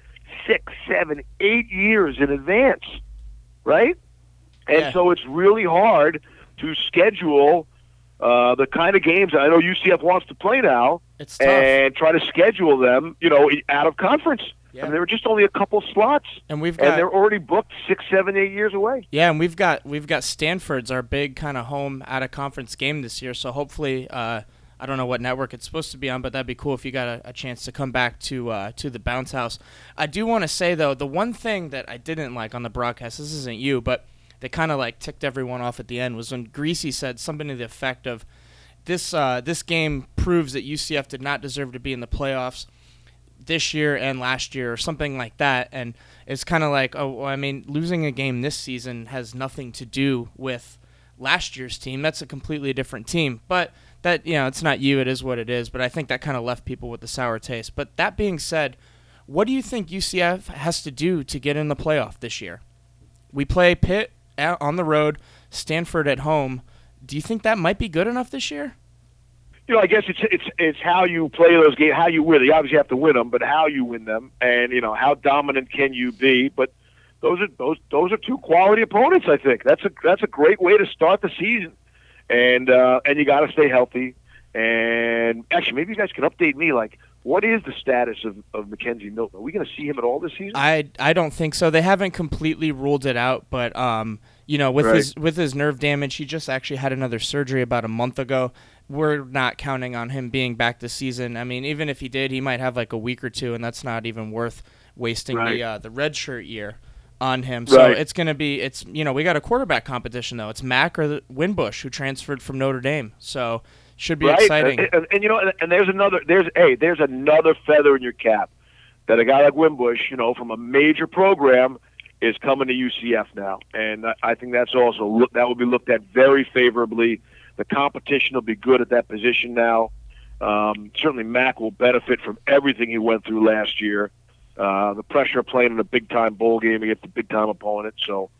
six, seven, eight years in advance, right? And Yeah. so it's really hard to schedule uh, the kind of games I know UCF wants to play now, and try to schedule them, you know, out of conference. Yeah. I mean, there were just only a couple slots, And we've and they're already booked six, seven, eight years away. Yeah, and we've got we've got Stanford's our big kind of home out of conference game this year. So hopefully, uh, I don't know what network it's supposed to be on, but that'd be cool if you got a, a chance to come back to uh, to the bounce house. I do want to say though, the one thing that I didn't like on the broadcast, this isn't you, but that kind of like ticked everyone off at the end was when Griese said something to the effect of, "This uh, this game proves that UCF did not deserve to be in the playoffs." This year and last year or something like that. And it's kind of like oh well, i mean losing a game this season has nothing to do with last year's team. That's a completely different team. But that you know it's not you it is what it is. But i think that kind of left people with the sour taste. But that being said what do you think ucf has to do to get in the playoff this year? We play pitt on the road stanford at home. Do you think that might be good enough this year you know, I guess it's it's it's how you play those games, how you win. You obviously have to win them, but how you win them, and you know how dominant can you be. But those are those those are two quality opponents. I think that's a that's a great way to start the season, and uh, and you got to stay healthy. And actually, maybe you guys can update me. Like, what is the status of of McKenzie Milton? Are we going to see him at all this season? I I don't think so. They haven't completely ruled it out, but um, you know, with Right. his with his nerve damage, he just actually had another surgery about a month ago. We're not counting on him being back this season. I mean, even if he did, he might have like a week or two, and that's not even worth wasting Right. the uh, the red shirt year on him. So Right. it's gonna be it's you know we got a quarterback competition though. It's Mack or Wimbush who transferred from Notre Dame. So should be right? exciting. And, and, and, you know, and, and there's another there's hey, there's another feather in your cap that a guy like Wimbush, you know, from a major program, is coming to UCF now, and I, I think that's also look, that will be looked at very favorably. The competition will be good at that position now. Um, certainly, Mack will benefit from everything he went through last year. Uh, the pressure of playing in a big time bowl game against a big time opponent. So,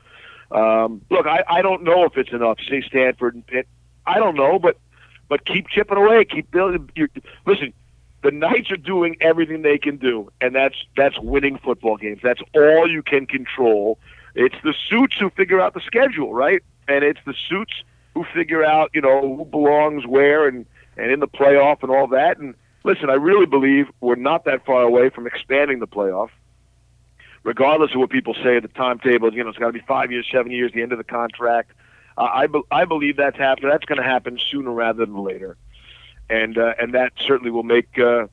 um, look, I, I don't know if it's enough. Say Stanford and Pitt. I don't know, but but keep chipping away. Keep building. You're, listen, the Knights are doing everything they can do, and that's that's winning football games. That's all you can control. It's the suits who figure out the schedule, right? And it's the suits who figure out, you know, who belongs where and and in the playoff and all that. And listen, I really believe we're not that far away from expanding the playoff. Regardless of what people say, at the timetable, you know, it's got to be five years, seven years, the end of the contract. Uh, I, be- I believe that's happening. That's going to happen sooner rather than later, and uh, and that certainly will make uh,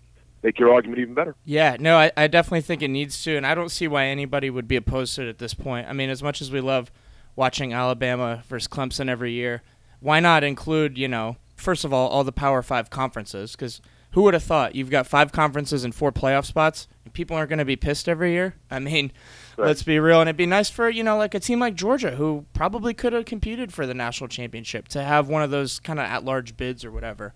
make your argument even better. Yeah, no, I, I definitely think it needs to, and I don't see why anybody would be opposed to it at this point. I mean, as much as we love watching Alabama versus Clemson every year, why not include, you know, first of all, all the Power Five conferences? Because who would have thought you've got five conferences and four playoff spots, and people aren't going to be pissed every year? I mean, Right. let's be real, and it'd be nice for you know, like a team like Georgia, who probably could have competed for the national championship, to have one of those kind of at-large bids or whatever.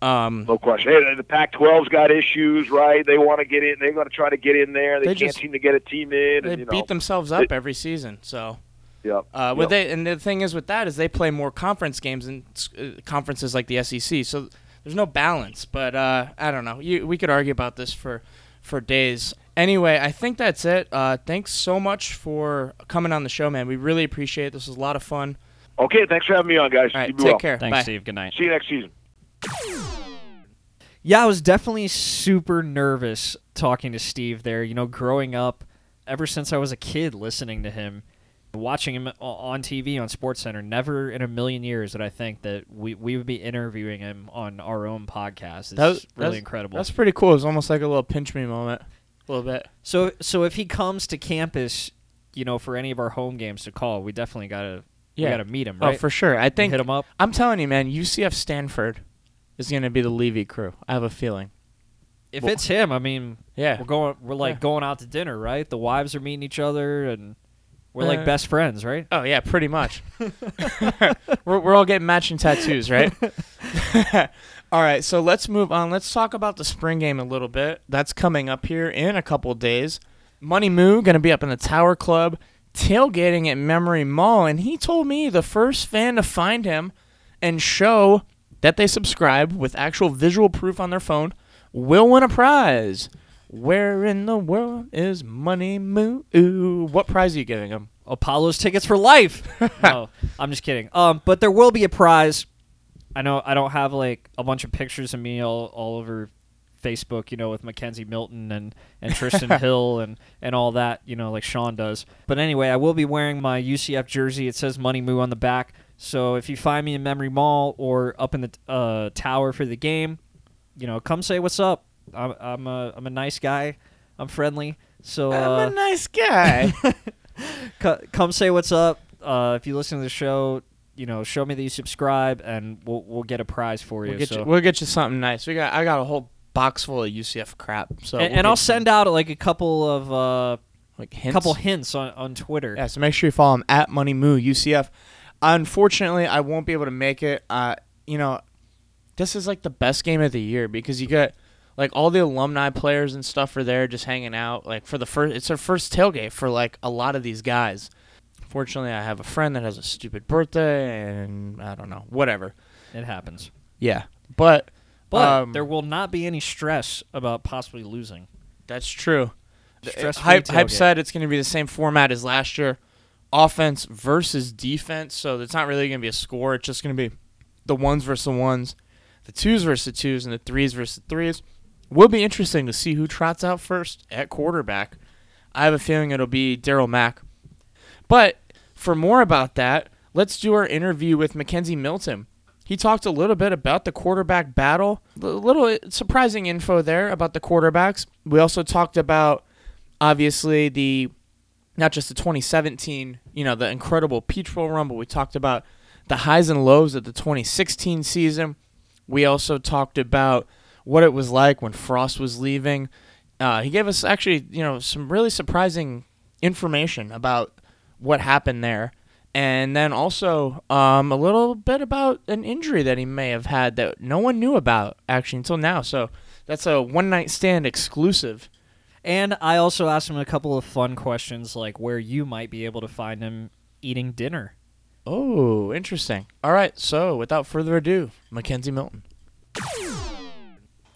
Um, No question. Hey, the Pac-12's got issues, right? They want to get in. They're going to try to get in there. They, They can't just- seem to get a team in. they and, you know, beat themselves up They- every season, so. Yep. Uh, with Yep. they and the thing is with that is they play more conference games and uh, conferences like the SEC, so there's no balance. But uh, I don't know. You, we could argue about this for for days. Anyway, I think that's it. Uh, thanks so much for coming on the show, man. We really appreciate it. This was a lot of fun. Okay, thanks for having me on, guys. All right, take well. care. Thanks, Bye. Steve. Good night. See you next season. Yeah, I was definitely super nervous talking to Steve there. You know, growing up, ever since I was a kid listening to him, watching him on TV on SportsCenter, never in a million years did I think that we, we would be interviewing him on our own podcast. It's That was- really that's- incredible. That's pretty cool. It was almost like a little pinch me moment, a little bit. So so if he comes to campus, you know, for any of our home games to call, we definitely gotta Yeah. we gotta meet him, Oh, for sure. I think hit him up. I'm telling you, man. UCF Stanford is going to be the Levy crew. I have a feeling. If Well- it's him, I mean, Yeah. we're going we're like Yeah. going out to dinner, right? The wives are meeting each other and we're Uh, like best friends, right? Oh yeah, pretty much. we're we're all getting matching tattoos, right? all right, so let's move on. Let's talk about the spring game a little bit. That's coming up here in a couple days. Money Moo gonna be up in the Tower Club, tailgating at Memory Mall, and he told me the first fan to find him and show that they subscribe with actual visual proof on their phone will win a prize. Where in the world is Money Moo? What prize are you giving him? Apollo's tickets for life. no, I'm just kidding. Um, but there will be a prize. I know I don't have like a bunch of pictures of me all, all over Facebook, you know, with McKenzie Milton and, and Tristan Hill and, and all that, you know, like Sean does. But anyway, I will be wearing my UCF jersey. It says Money Moo on the back. So if you find me in Memory Mall or up in the uh, tower for the game, you know, come say what's up. I'm, I'm a I'm a nice guy. I'm friendly. So uh, I'm a nice guy. co- come say what's up. Uh, if you listen to the show, you know, show me that you subscribe, and we'll we'll get a prize for you. we'll get so. you. We'll get you something nice. We got. I got a whole box full of UCF crap. So and, we'll and I'll some, send out like a couple of uh, like hints. couple hints on, on Twitter. Yeah, so make sure you follow him at Money Moo UCF. Unfortunately, I won't be able to make it. Uh, you know, this is like the best game of the year because you get like all the alumni players and stuff are there just hanging out. Like for the first, it's their first tailgate for like a lot of these guys. Fortunately, I have a friend that has a stupid birthday, and I don't know, whatever. It happens. Yeah, but But um, there will not be any stress about possibly losing. That's true. The- Stress-free Hype, Hype said it's going to be the same format as last year, offense versus defense. So it's not really going to be a score. It's just going to be the ones versus the ones, the twos versus the twos, and the threes versus the threes. Will be interesting to see who trots out first at quarterback. I have a feeling it'll be Darriel Mack. But for more about that, let's do our interview with McKenzie Milton. He talked a little bit about the quarterback battle. A little uh, surprising info there about the quarterbacks. We also talked about obviously the not just the 2017, you know, the incredible Peach Bowl run, but we talked about the highs and lows of the 2016 season. We also talked about what it was like when Frost was leaving. Uh, he gave us actually, you know, some really surprising information about what happened there, and then also um, a little bit about an injury that he may have had that no one knew about actually until now. So that's a one night stand exclusive. And I also asked him a couple of fun questions like where you might be able to find him eating dinner. Oh, interesting. All right, so without further ado, McKenzie Milton.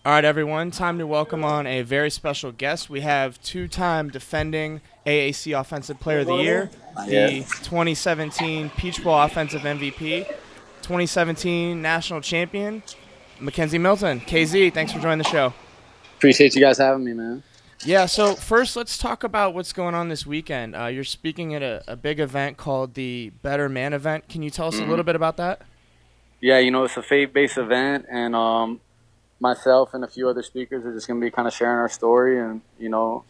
All right, everyone, time to welcome on a very special guest. We have two time defending AAC Offensive Player of the Year, the 2017 Peach Bowl Offensive MVP, 2017 National Champion, McKenzie Milton. KZ, thanks for joining the show. Appreciate you guys having me, man. Yeah, so first let's talk about what's going on this weekend. Uh, you're speaking at a, a big event called the Better Man event. Can you tell us a little bit about that? Yeah, you know, it's a faith-based event, and um, myself and a few other speakers are just going to be kind of sharing our story. And you know,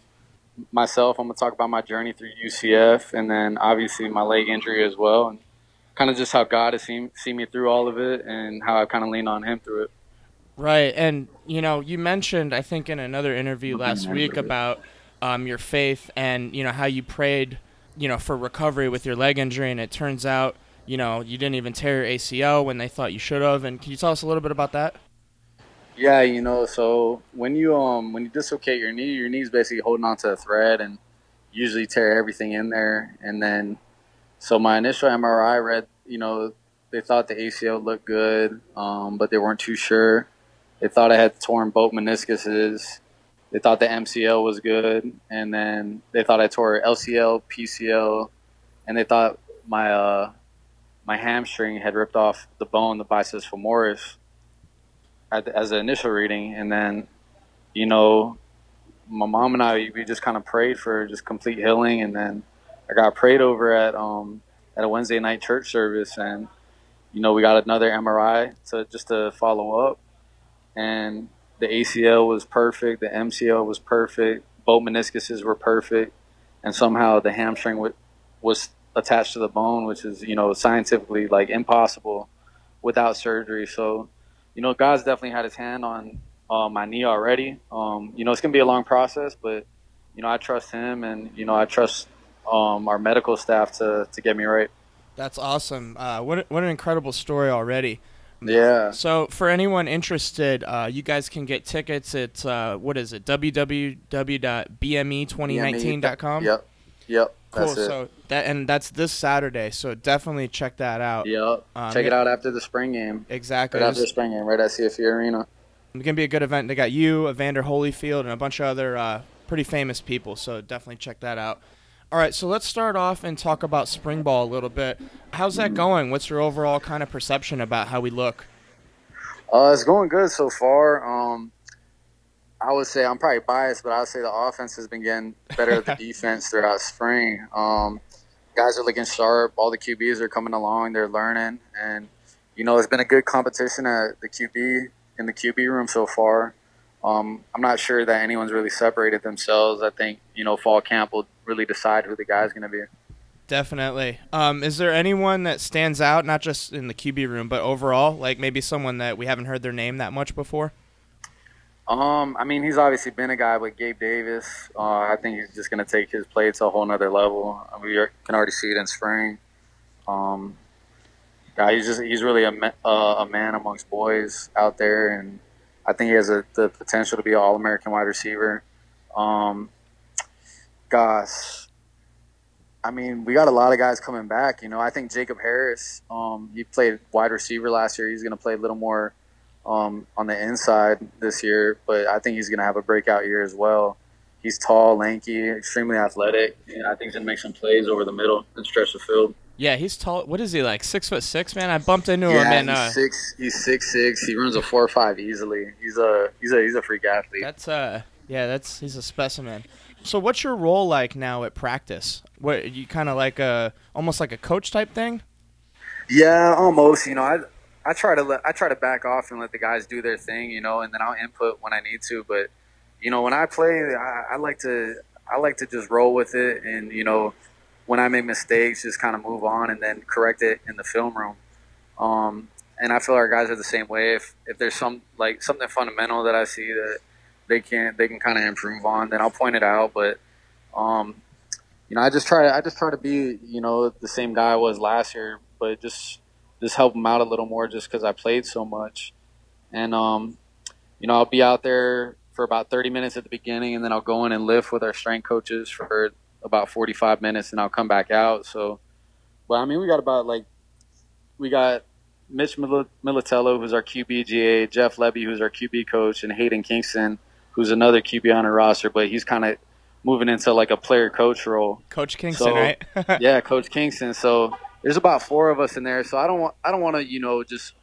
myself, I'm going to talk about my journey through UCF, and then obviously my leg injury as well, and kind of just how God has seen seen me through all of it, and how I kind of leaned on Him through it. Right, and you know, you mentioned I think in another interview last week about um, your faith and you know how you prayed, you know, for recovery with your leg injury, and it turns out you know you didn't even tear your ACL when they thought you should have. And can you tell us a little bit about that? Yeah, you know, so when you um when you dislocate your knee, your knee's basically holding onto a thread and usually tear everything in there. And then, so my initial MRI read, you know, they thought the ACL looked good, um, but they weren't too sure. They thought I had torn both meniscuses. They thought the MCL was good, and then they thought I tore LCL, PCL, and they thought my uh, my hamstring had ripped off the bone, the biceps femoris the, as an initial reading, and then, you know, my mom and I we just kind of prayed for just complete healing, and then I got prayed over at um at a Wednesday night church service, and you know we got another MRI to just to follow up, and the ACL was perfect, the MCL was perfect, both meniscuses were perfect, and somehow the hamstring w- was attached to the bone, which is you know scientifically like impossible without surgery. So you know, God's definitely had His hand on uh, my knee already. Um, you know, it's gonna be a long process, but you know, I trust Him, and you know, I trust um, our medical staff to to get me right. That's awesome. Uh, what what an incredible story already. Yeah, So for anyone interested, uh, you guys can get tickets at uh, what is it? E www.bme2019.com. Yep, yep. Cool. So that and that's this Saturday. So definitely check that out. yep. Um, Check it out after the spring game. Exactly. Right after the spring game, right at CFE Arena. it's gonna be a good event. They got you, Evander Holyfield, and a bunch of other uh, pretty famous people. So definitely check that out. All right, so let's start off and talk about spring ball a little bit. How's that going? What's your overall kind of perception about how we look? Uh, it's going good so far. Um, I would say I'm probably biased, but I would say the offense has been getting better at the defense throughout spring. Um, guys are looking sharp. All the QBs are coming along. They're learning, and you know it's been a good competition at the QB in the QB room so far. Um, I'm not sure that anyone's really separated themselves. I think you know fall camp will really decide who the guy's going to be. Definitely. Um, is there anyone that stands out, not just in the QB room, but overall, like maybe someone that we haven't heard their name that much before? Um, I mean, he's obviously been a guy with Gabe Davis. Uh, I think he's just going to take his play to a whole nother level. We are, can already see it in spring. Um, guy, he's just he's really a, uh, a man amongst boys out there, and I think he has a, the potential to be an All American wide receiver. Um, gosh, I mean, we got a lot of guys coming back. You know, I think Jacob Harris, um, he played wide receiver last year. He's going to play a little more um, on the inside this year, but I think he's going to have a breakout year as well. He's tall, lanky, extremely athletic. And I think he's going to make some plays over the middle and stretch the field. Yeah, he's tall. What is he like? Six foot six, man. I bumped into yeah, him. And, he's uh, six. He's six six. He runs a four or five easily. He's a he's a he's a freak athlete. That's uh, yeah, that's he's a specimen. So, what's your role like now at practice? What you kind of like a almost like a coach type thing? Yeah, almost. You know, I I try to let I try to back off and let the guys do their thing. You know, and then I'll input when I need to. But you know, when I play, I, I like to I like to just roll with it, and you know, when I make mistakes, just kind of move on and then correct it in the film room. Um, and I feel our guys are the same way. If if there's some like something fundamental that I see that they can they can kind of improve on, then I'll point it out. But um, you know, I just try I just try to be you know the same guy I was last year, but just just help them out a little more just because I played so much. And um, you know, I'll be out there for about 30 minutes at the beginning, and then I'll go in and lift with our strength coaches for about 45 minutes, and I'll come back out. So, but I mean, we got about like we got Mitch Mil- Militello, who's our QB Jeff Levy, who's our QB coach, and Hayden Kingston, who's another QB on our roster, but he's kind of moving into like a player coach role. Coach Kingston, So, right? yeah, Coach Kingston. So there's about four of us in there. So I don't want I don't want to you know just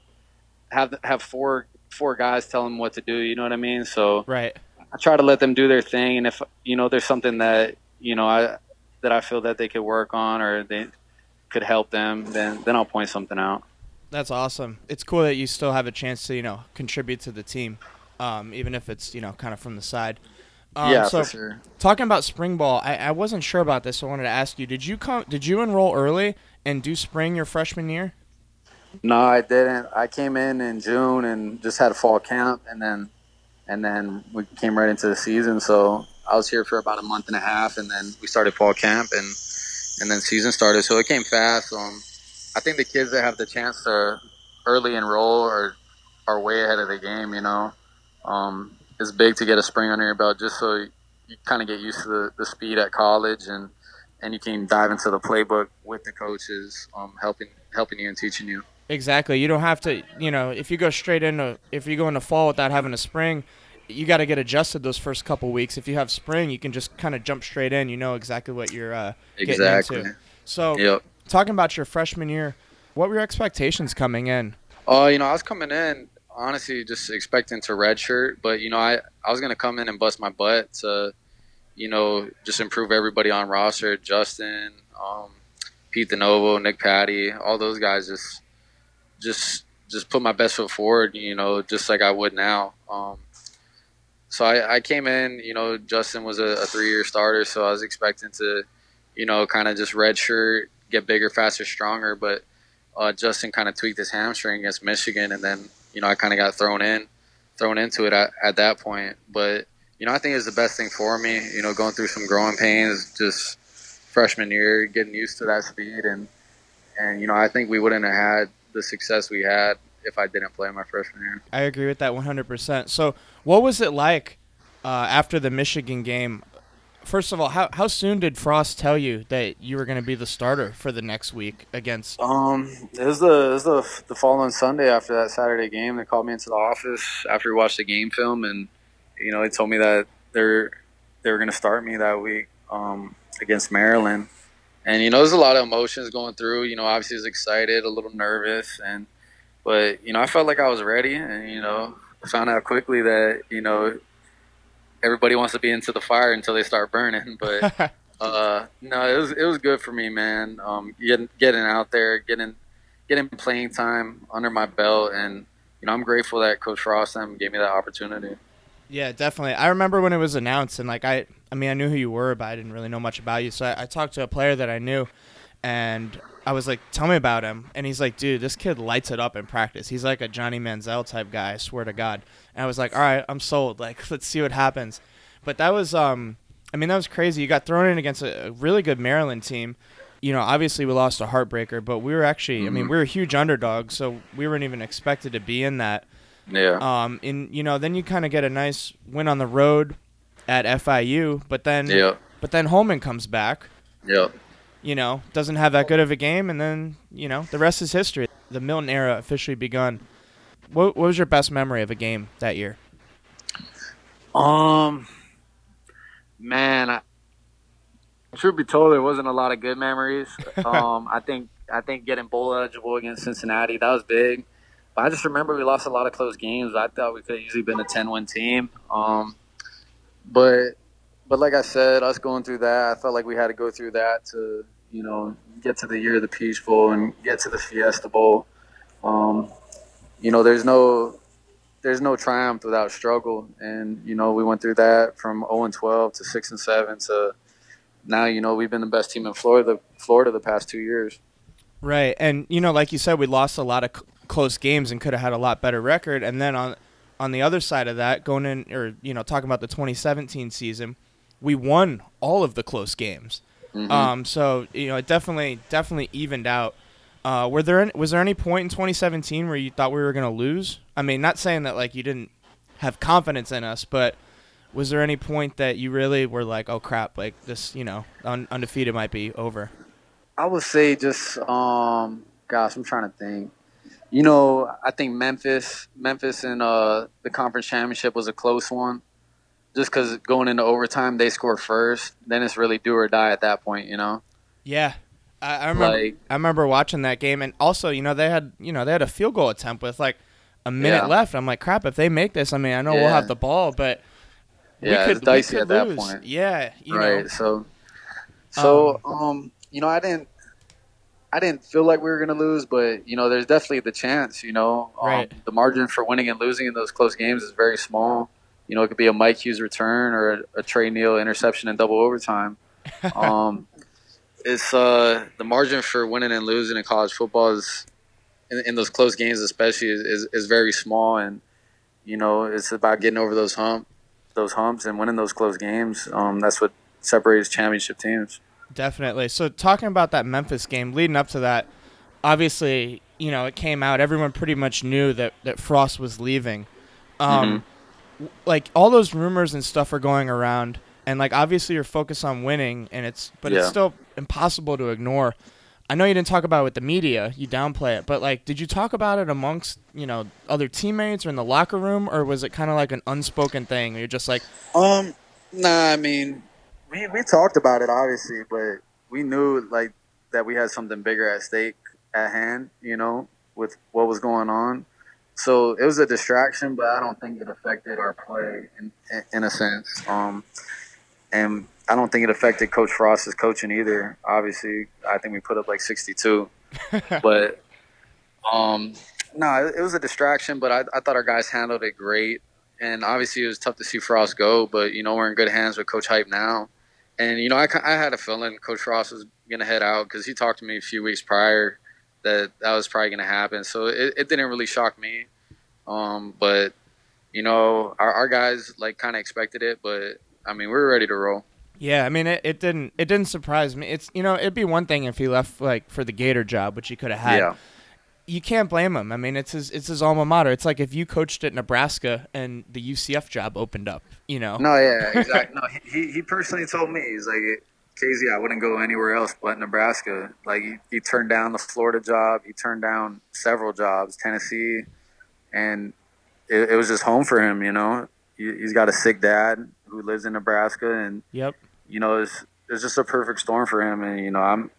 have have four four guys tell them what to do. You know what I mean? So right. I try to let them do their thing, and if you know there's something that you know I that I feel that they could work on or they could help them, then then I'll point something out. That's awesome. It's cool that you still have a chance to, you know, contribute to the team, um, even if it's, you know, kind of from the side. Um, yeah, so for sure. talking about spring ball, I, I wasn't sure about this. So I wanted to ask you: Did you come? Did you enroll early and do spring your freshman year? No, I didn't. I came in in June and just had a fall camp, and then and then we came right into the season. So I was here for about a month and a half, and then we started fall camp, and and then season started. So it came fast. Um, I think the kids that have the chance to early enroll are are way ahead of the game. You know, um, it's big to get a spring under your belt just so you, you kind of get used to the, the speed at college and and you can dive into the playbook with the coaches, um, helping helping you and teaching you. Exactly. You don't have to, you know, if you go straight into, if you go into fall without having a spring, you got to get adjusted those first couple weeks. If you have spring, you can just kind of jump straight in. You know exactly what you're uh, getting Exactly. into. So, Yep. talking about your freshman year, what were your expectations coming in? Oh, you know, I was coming in honestly just expecting to redshirt, but you know, I I was gonna come in and bust my butt to, you know, just improve everybody on roster. Justin, um, Pete DiNovo, Nick Patti, all those guys just just just put my best foot forward. You know, just like I would now. Um, so I, I came in. You know, Justin was a, a three year starter, so I was expecting to, you know, kind of just redshirt, get bigger, faster, stronger, but uh, Justin kind of tweaked his hamstring against Michigan, and then you know I kind of got thrown in, thrown into it at, at that point. But you know I think it was the best thing for me. You know, going through some growing pains, just freshman year, getting used to that speed, and and you know I think we wouldn't have had the success we had if I didn't play my freshman year. I agree with that 100%. So, what was it like uh, after the Michigan game? First of all, how, how soon did Frost tell you that you were going to be the starter for the next week against? Um, it was the it was the the following Sunday after that Saturday game. They called me into the office after we watched the game film, and you know they told me that they're they were going to start me that week um, against Maryland. And you know, there's a lot of emotions going through. You know, obviously, I was excited, a little nervous, and but you know, I felt like I was ready, and you know, found out quickly that you know everybody wants to be into the fire until they start burning. But uh, no, it was it was good for me, man. Um, getting getting out there, getting getting playing time under my belt, and you know, I'm grateful that Coach Frost gave me that opportunity. Yeah, definitely. I remember when it was announced, and like I, I mean, I knew who you were, but I didn't really know much about you. So I, I talked to a player that I knew, and I was like, "Tell me about him." And he's like, "Dude, this kid lights it up in practice. He's like a Johnny Manziel type guy. I swear to God." And I was like, "All right, I'm sold. Like, let's see what happens." But that was, um, I mean, that was crazy. You got thrown in against a, a really good Maryland team. You know, obviously we lost a heartbreaker, but we were actually, I mean, we were a huge underdog, so we weren't even expected to be in that. Yeah, Um, and you know, then you kind of get a nice win on the road at FIU, but then, yeah, but then Holman comes back. yeah. You know, doesn't have that good of a game, and then you know the rest is history. The Milton era officially begun. What, what was your best memory of a game that year? Um, man, I, truth be told, there wasn't a lot of good memories. Um, I think I think getting bowl eligible against Cincinnati that was big. I just remember we lost a lot of close games. I thought we could have easily been a ten win team. Um, but but like I said, us going through that, I felt like we had to go through that to you know get to the year of the Peach Bowl and get to the Fiesta Bowl. Um, you know, there's no there's no triumph without struggle, and you know we went through that from 0 and 12 to 6 and 7 to now. You know we've been the best team in Florida, Florida the past two years. Right, and you know, like you said, we lost a lot of close games and could have had a lot better record. And then on on the other side of that, going in or you know talking about the 2017 season, we won all of the close games. Mhm. Um, so you know, it definitely definitely evened out. Uh, were there any, was there any point in 2017 where you thought we were going to lose? I mean, not saying that like you didn't have confidence in us, but was there any point that you really were like, "Oh crap, like this, you know, un- undefeated might be over"? I would say just um, gosh, I'm trying to think. You know, I think Memphis, Memphis in uh, the conference championship was a close one. Just because going into overtime, they scored first. Then it's really do or die at that point. You know, Yeah, I, I remember. Like- I remember watching that game, and also, you know, they had, you know, they had a field goal attempt with like a minute Yeah. left. I'm like, crap, if they make this, I mean, I know we'll have the ball, but Yeah, we it's could, dicey we at could that lose. point. Yeah, you right? know, So, so um, you know, I didn't, I didn't feel like we were gonna lose, but you know, there's definitely the chance. You know, um, Right. the margin for winning and losing in those close games is very small. You know, it could be a Mike Hughes return or a, a Tre Neal interception in double overtime. um, it's uh, the margin for winning and losing in college football is in, in those close games, especially, is, is, is very small, and you know, it's about getting over those hump, those humps, and winning those close games. Um, that's what separates championship teams. Definitely. So talking about that Memphis game, leading up to that, obviously, you know, it came out. Everyone pretty much knew that that Frost was leaving. Um, w- like all those rumors and stuff are going around, and like obviously you're focused on winning, and it's but it's still impossible to ignore. I know you didn't talk about it with the media, you downplay it, but like, did you talk about it amongst you know other teammates or in the locker room, or was it kind of like an unspoken thing? Where you're just like, Um, nah, I mean, we we talked about it obviously, but we knew like that we had something bigger at stake at hand. You know, with what was going on. So it was a distraction, but I don't think it affected our play in in, in a sense. Um, and I don't think it affected Coach Frost's coaching either. Obviously, I think we put up like sixty two, but um, no, it, it was a distraction. But I, I thought our guys handled it great and obviously it was tough to see Frost go, but you know we're in good hands with Coach Hype now, and you know I, I had a feeling Coach Frost was gonna head out because he talked to me a few weeks prior that that was probably gonna happen, so it, it didn't really shock me, um, but you know our, our guys like kind of expected it, but I mean we were ready to roll. Yeah, I mean it, it didn't it didn't surprise me. It's you know it'd be one thing if he left like for the Gator job, which he could have had. Yeah. You can't blame him. I mean it's his it's his alma mater. It's like if you coached at Nebraska and the UCF job opened up. You know. No, yeah, exactly. no, he he personally told me he's like, Casey, I wouldn't go anywhere else but Nebraska. Like he, he turned down the Florida job, he turned down several jobs, Tennessee, and it, it was just home for him. You know, he, he's got a sick dad who lives in Nebraska, and Yep. you know, it's it's just a perfect storm for him. And you know, I'm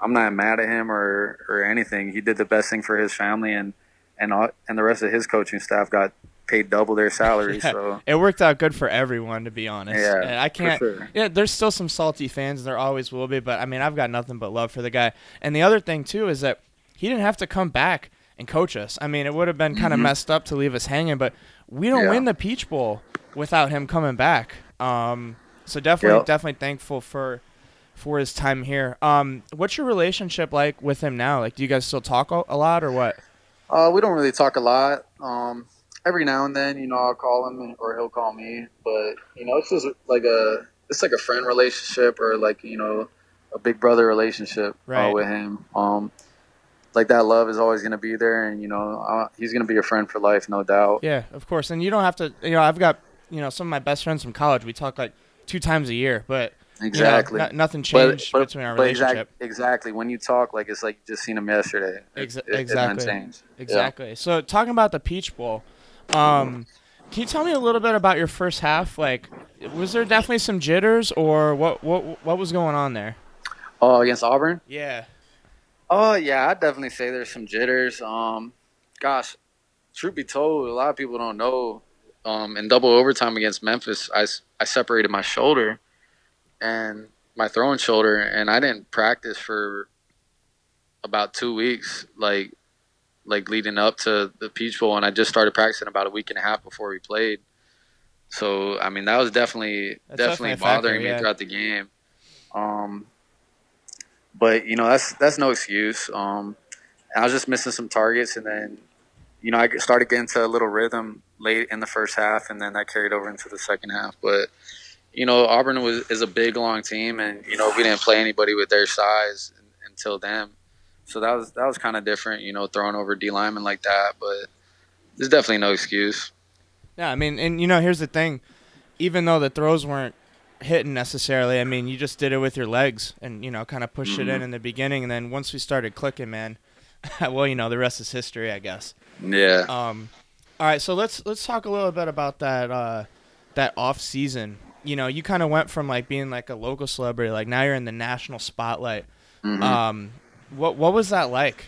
I'm not mad at him or or anything. He did the best thing for his family, and and all, and the rest of his coaching staff got paid double their salary. Yeah. So It worked out good for everyone, to be honest. Yeah, And I can't. sure. Yeah, there's still some salty fans. There always will be. But I mean, I've got nothing but love for the guy. And the other thing too is that he didn't have to come back and coach us. I mean, it would have been kind of messed up to leave us hanging. But we don't Mm-hmm. Yeah. win the Peach Bowl without him coming back. Um, so definitely, Yep. definitely thankful for for his time here. Um, what's your relationship like with him now? Like, do you guys still talk a, lot or what? uh, we don't really talk a lot. Um, every now and then, you know, I'll call him or he'll call me, but you know, it's just like a it's like a friend relationship or like you know a big brother relationship Right. uh, with him. Um, like that love is always going to be there, and you know uh, he's going to be a friend for life, no doubt. Yeah, of course. And you don't have to. You know, I've got you know some of my best friends from college. We talk like two times a year, but you know, Exactly. no- nothing changed but, between our but exact- relationship. exactly. When you talk, like it's like you just seen him yesterday. It- Exa- it- exactly. Yeah. Exactly. So talking about the Peach Bowl, um, can you tell me a little bit about your first half? Like, was there definitely some jitters, or what? What? What was going on there? Oh, against Auburn. Yeah. Oh yeah, I'd definitely say there's some jitters. Um, gosh, truth be told, a lot of people don't know. Um, in double overtime against Memphis, I, I separated my shoulder and my throwing shoulder, and I didn't practice for about two weeks, like like leading up to the Peach Bowl, and I just started practicing about a week and a half before we played. So I mean, that was definitely That's definitely, definitely a factor, bothering yeah. me throughout the game. Um, but you know that's that's no excuse. Um, I was just missing some targets, and then you know I started getting to a little rhythm late in the first half, and then that carried over into the second half. But you know Auburn was is a big long team, and you know we didn't play anybody with their size until then. So that was that was kind of different, you know, throwing over D linemen like that. But there's definitely no excuse. Yeah, I mean, and you know, here's the thing. Even though the throws weren't hitting necessarily, I mean, you just did it with your legs and you know, kind of pushed it in in the beginning, and then once we started clicking, man. well, you know, the rest is history, I guess. Yeah. Um, all right, so let's let's talk a little bit about that uh, that off season. You know, you kind of went from like being like a local celebrity, like now you're in the national spotlight. Mhm. Um, what what was that like?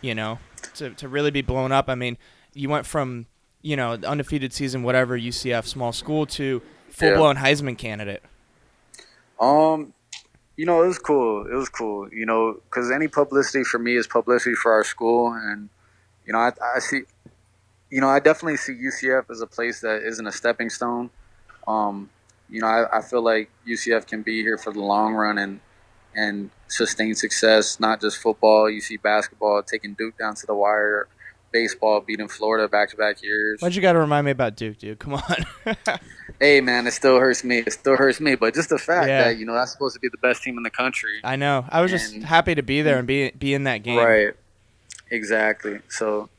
You know, to to really be blown up. I mean, you went from you know the undefeated season, whatever UCF small school, to full blown Heisman candidate. Um, you know, it was cool. It was cool. You know, because any publicity for me is publicity for our school, and you know, I, I see, you know, I definitely see UCF as a place that isn't a stepping stone. Um, you know, I, I feel like UCF can be here for the long run and and sustain success, not just football. You see basketball taking Duke down to the wire, baseball beating Florida back to back years. Why'd you got to remind me about Duke, dude? Come on. Hey, man, it still hurts me. It still hurts me, but just the fact Yeah. that you know that's supposed to be the best team in the country. I know. I was just happy to be there and be be in that game. Right. Exactly. So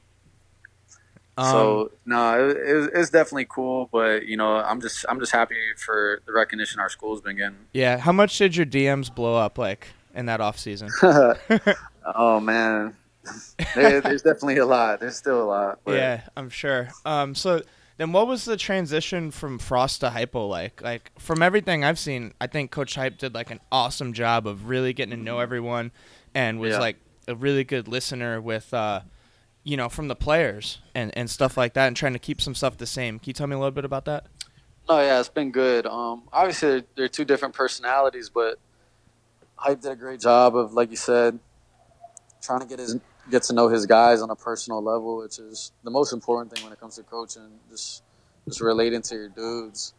Um, so no, it, it, it's definitely cool, but you know, I'm just I'm just happy for the recognition our school's been getting. Yeah. How much did your DMs blow up like in that off season? oh man, there, there's definitely a lot. There's still a lot. But yeah, I'm sure. Um, so then, what was the transition from Frost to Heupel like? Like from everything I've seen, I think Coach Hype did like an awesome job of really getting to know everyone, and was Yeah. like a really good listener with, uh, you know, from the players and and stuff like that, and trying to keep some stuff the same. Can you tell me a little bit about that? No, yeah, it's been good. Um, obviously they're, they're two different personalities, but Hype did a great job of, like you said, trying to get his get to know his guys on a personal level, which is the most important thing when it comes to coaching. Just just relating to your dudes.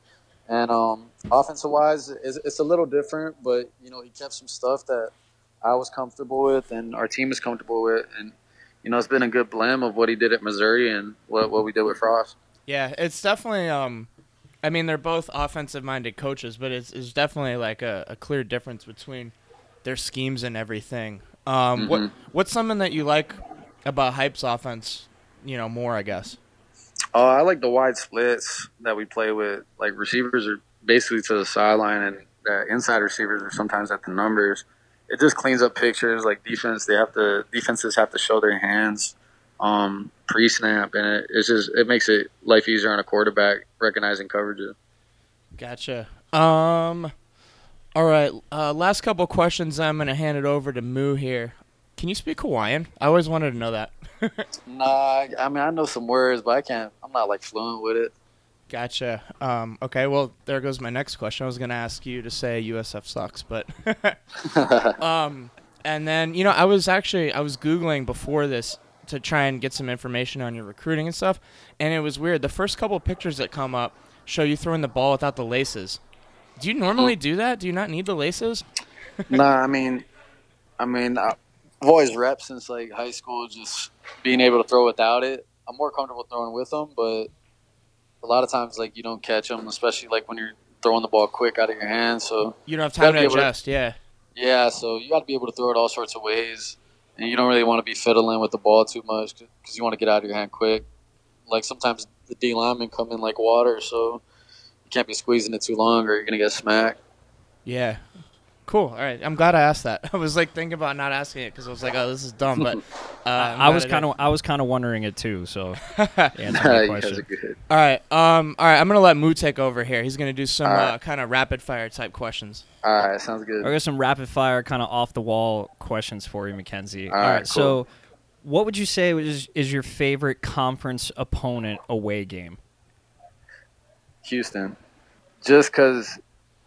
And um, offensive wise, it's, it's a little different, but you know he kept some stuff that I was comfortable with, and our team is comfortable with, and you know it's been a good blend of what he did at Missouri and what what we did with Frost. Yeah, it's definitely. Um, I mean, they're both offensive-minded coaches, but it's, it's definitely like a, a clear difference between their schemes and everything. Um, What Mhm. what's something that you like about Hype's offense? You know, more I guess. Oh, I like the wide splits that we play with. Like receivers are basically to the sideline, and the inside receivers are sometimes at the numbers. It just cleans up pictures. Like defense, they have to defenses have to show their hands um, pre-snap, and it, it's just it makes it life easier on a quarterback recognizing coverages. Gotcha. Um, all right. Uh, last couple questions. I'm gonna hand it over to Moo here. Can Can you speak Hawaiian? I always wanted to know that. Nah, I mean I know some words, but I can't. I'm not like fluent with it. Gotcha. Um, okay, well, there goes my next question. I was going to ask you to say USF sucks, but. um, and then, you know, I was actually, I was Googling before this to try and get some information on your recruiting and stuff, and it was weird. The first couple pictures that come up show you throwing the ball without the laces. Do you normally do that? Do you not need the laces? nah, I mean, I mean, I've always rep since like high school, just being able to throw without it. I'm more comfortable throwing with them, but a lot of times like you don't catch them, especially like when you're throwing the ball quick out of your hands. So You don't have time to able to- adjust, yeah. yeah, so you got to be able to throw it all sorts of ways, and you don't really want to be fiddling with the ball too much because you want to get out of your hand quick. Like sometimes the D linemen come in like water, so you can't be squeezing it too long, or you're gonna get smacked. Yeah. Cool. All right. I'm glad I asked that. I was like thinking about not asking it because I was like, oh, this is dumb. But uh, I'm I glad was kind of I was kind of wondering it too. So answer my question. good. All right. Um. All right. I'm gonna let Moo take over here. He's gonna do some All right. uh, kind of rapid fire type questions. All right, sounds good. I got some rapid fire, kind of off the wall questions for you, McKenzie. All right, So, what would you say is is your favorite conference opponent away game? Houston, just because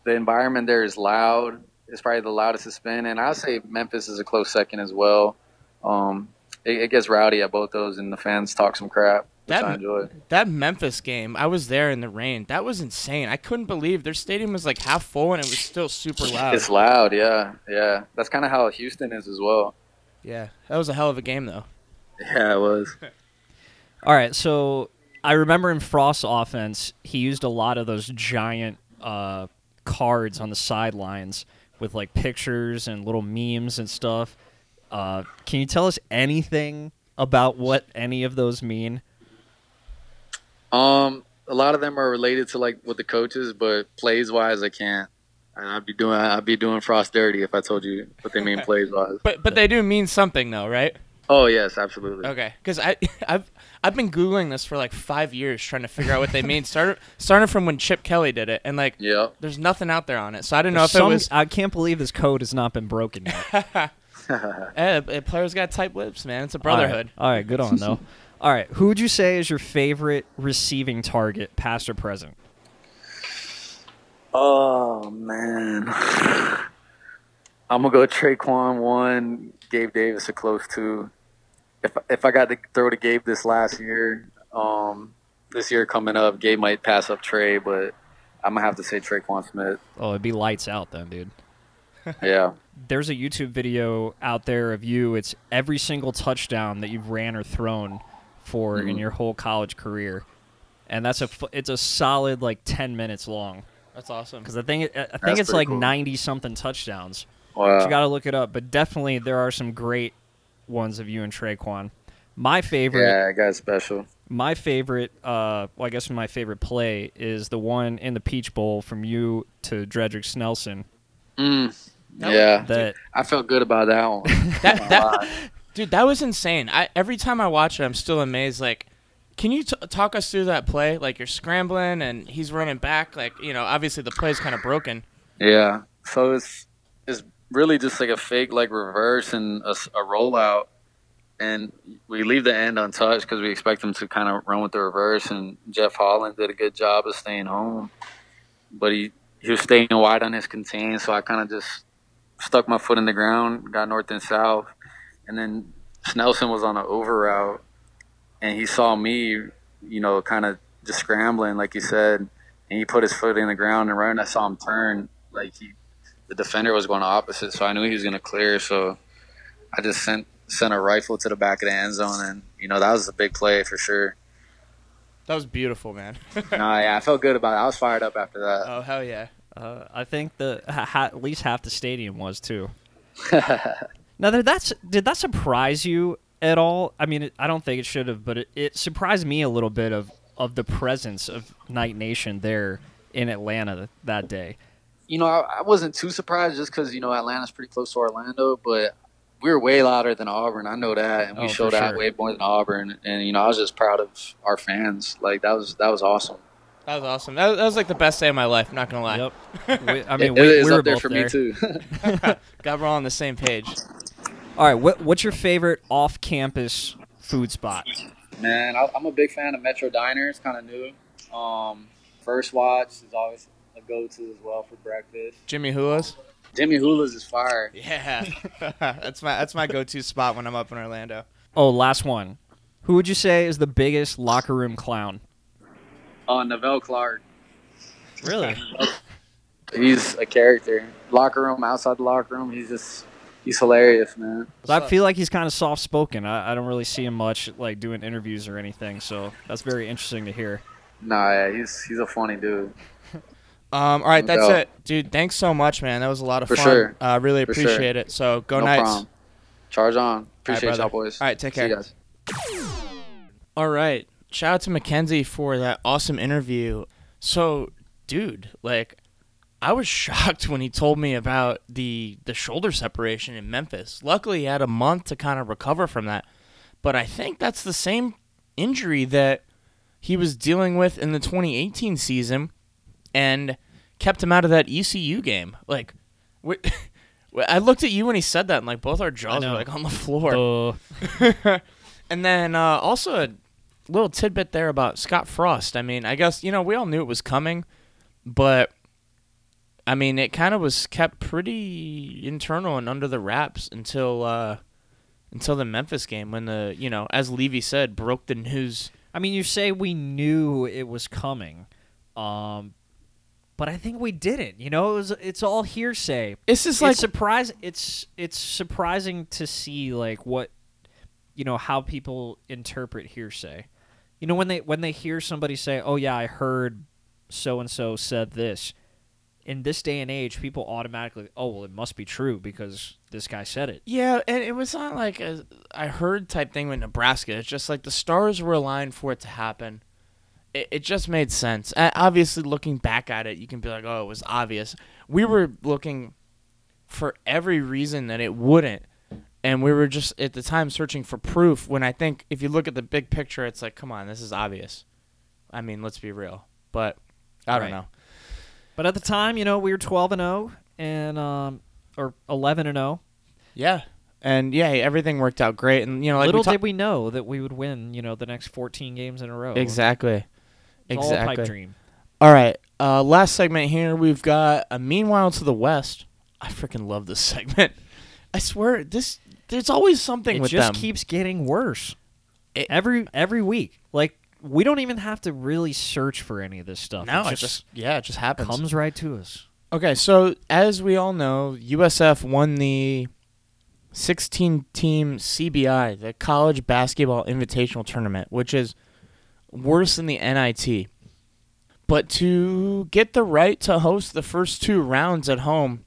the environment there is loud. It's probably the loudest it's been, and I'll say Memphis is a close second as well. Um, it, it gets rowdy at both those, and the fans talk some crap, That- I enjoy. That Memphis game, I was there in the rain. That was insane. I couldn't believe their stadium was like half full and it was still super loud. It's loud, yeah, yeah. That's kind of how Houston is as well. yeah, that was a hell of a game though. Yeah, it was. All right, so I remember in Frost's offense, he used a lot of those giant uh, cards on the sidelines with like pictures and little memes and stuff. Uh, can you tell us anything about what any of those mean? Um, a lot of them are related to like with the coaches, but plays wise, I can't. I'd be doing I'd be doing Frost dirty if I told you what they mean plays wise. But but they do mean something though, right? Oh yes, absolutely. Okay, because I I've I've been googling this for like five years trying to figure out what they mean. Started started from when Chip Kelly did it, and like Yep. there's nothing out there on it, so I don't know if Some- it was. I can't believe this code has not been broken yet. Eh, players got tight lips, man. It's a All right. brotherhood. All right, good on though. All right, who would you say is your favorite receiving target, past or present? Oh man, I'm gonna go Tre'Quan one, Gabe Davis a close two. If if I got to throw to Gabe this last year, um, this year coming up, Gabe might pass up Trey, but I'm gonna have to say Tre'Quan Smith. Oh, it'd be lights out then, dude. Yeah, There's a YouTube video out there of you. It's every single touchdown that you've ran or thrown for in Mhm. your whole college career, and that's a it's a solid like ten minutes long. That's awesome. Because I think I think That's it's pretty like cool. ninety something touchdowns. wow. you got to look it up, but definitely there are some great ones of you and Tre'Quan. My favorite yeah, that guy's special. my favorite uh well i guess my favorite play is the one in the peach bowl from you to dredrick snelson Mm. That Yeah, that I felt good about that one. That that dude, that was insane. I every time I watch it, I'm still amazed. Like, can you t- talk us through that play? Like you're scrambling and he's running back. Like you know, obviously the play's kind of broken. Yeah. So it's it's really just like a fake like reverse and a rollout, and we leave the end untouched because we expect them to kind of run with the reverse. And Jeff Holland did a good job of staying home, but he he was staying wide on his contain, so I kind of just stuck my foot in the ground, got north and south, and then Snelson was on an over route, and he saw me, you know, kind of just scrambling like you said, and he put his foot in the ground, and right when I saw him turn, like he, the defender was going opposite, so I knew he was going to clear, so I just sent sent a rifle to the back of the end zone, and you know that was a big play for sure. That was beautiful, man. nah, yeah, I felt good about it. I was fired up after that. oh hell yeah. uh, i think the ha- ha- at least half the stadium was too now did that did that surprise you at all i mean it, i don't think it should have but it, it surprised me a little bit of of the presence of Knight nation there in atlanta that day you know, I, I wasn't too surprised just because you know Atlanta's pretty close to Orlando, but we were way louder than Auburn. I know that, and we Oh, for showed out sure. way more than Auburn. And you know, I was just proud of our fans. Like that was that was awesome. That was awesome. That, that was like the best day of my life. I'm not gonna lie. yep we, i mean it, we, it is we were up there both for there. me too. Glad we're all on the same page. All right, what what's your favorite off-campus food spot? Man, I, I'm a big fan of Metro Diner. It's kind of new. Um, First Watch is always a go-to as well for breakfast. Jimmy Hula's. Jimmy Hula's is fire. Yeah, that's my that's my go-to spot when I'm up in Orlando. Oh, last one. Who would you say is the biggest locker room clown? Uh, Nevelle Clarke. Really? He's a character. Locker room, outside the locker room, he's just he's hilarious, man. I feel like he's kind of soft-spoken. I, I don't really see him much like doing interviews or anything, so that's very interesting to hear. Nah, yeah, he's he's a funny dude. Um, all right, No that's doubt. it, dude. Thanks so much, man. That was a lot of For fun. sure. Uh, really For sure. appreciate it. So go no Knights. problem. Charge on. Appreciate brother. y'all boys. All right, take See care. guys. All right. Shout out to McKenzie for that awesome interview. So, dude, like I was shocked when he told me about the the shoulder separation in Memphis. Luckily, he had a month to kind of recover from that. But I think that's the same injury that he was dealing with in the 2018 season and kept him out of that ECU game. Like wh- I looked at you when he said that and like both our jaws were like on the floor. Uh, And then uh, also a little tidbit there about Scott Frost. I mean, I guess you know we all knew it was coming, but I mean it kind of was kept pretty internal and under the wraps until uh, until the Memphis game when the you know as Levy said broke the news. I mean, you say we knew it was coming, um, but I think we didn't. You know, it was it's all hearsay. It's just like it's surprise. It's it's surprising to see like what you know how people interpret hearsay. You know when they when they hear somebody say, "Oh yeah, I heard so and so said this." In this day and age, people automatically, "Oh well, it must be true because this guy said it." Yeah, and it was not like a I heard type thing with Nebraska. It's just like the stars were aligned for it to happen. It, it just made sense. And obviously, looking back at it, you can be like, "Oh, it was obvious." We were looking for every reason that it wouldn't, and we were just at the time searching for proof. When I think if you look at the big picture, it's like, "Come on, this is obvious." I mean, let's be real. But I don't Right. know. But at the time, you know, we were twelve and zero, and um, or eleven and oh. zero. Yeah, and yeah, everything worked out great. And you know, like Little we ta- did we know that we would win, you know, the next 14 games in a row. exactly, It's all a exactly. pipe dream. All right. Uh, last segment here. We've got a meanwhile to the west. I freaking love this segment. I swear, this there's always something It with just them. keeps getting worse. It- every every week. Like we don't even have to really search for any of this stuff. no, it it just yeah, it just happens. comes right to us. Okay, so as we all know, USF won the 16 team CBI, the College Basketball Invitational Tournament, which is worse than the NIT. But to get the right to host the first two rounds at home,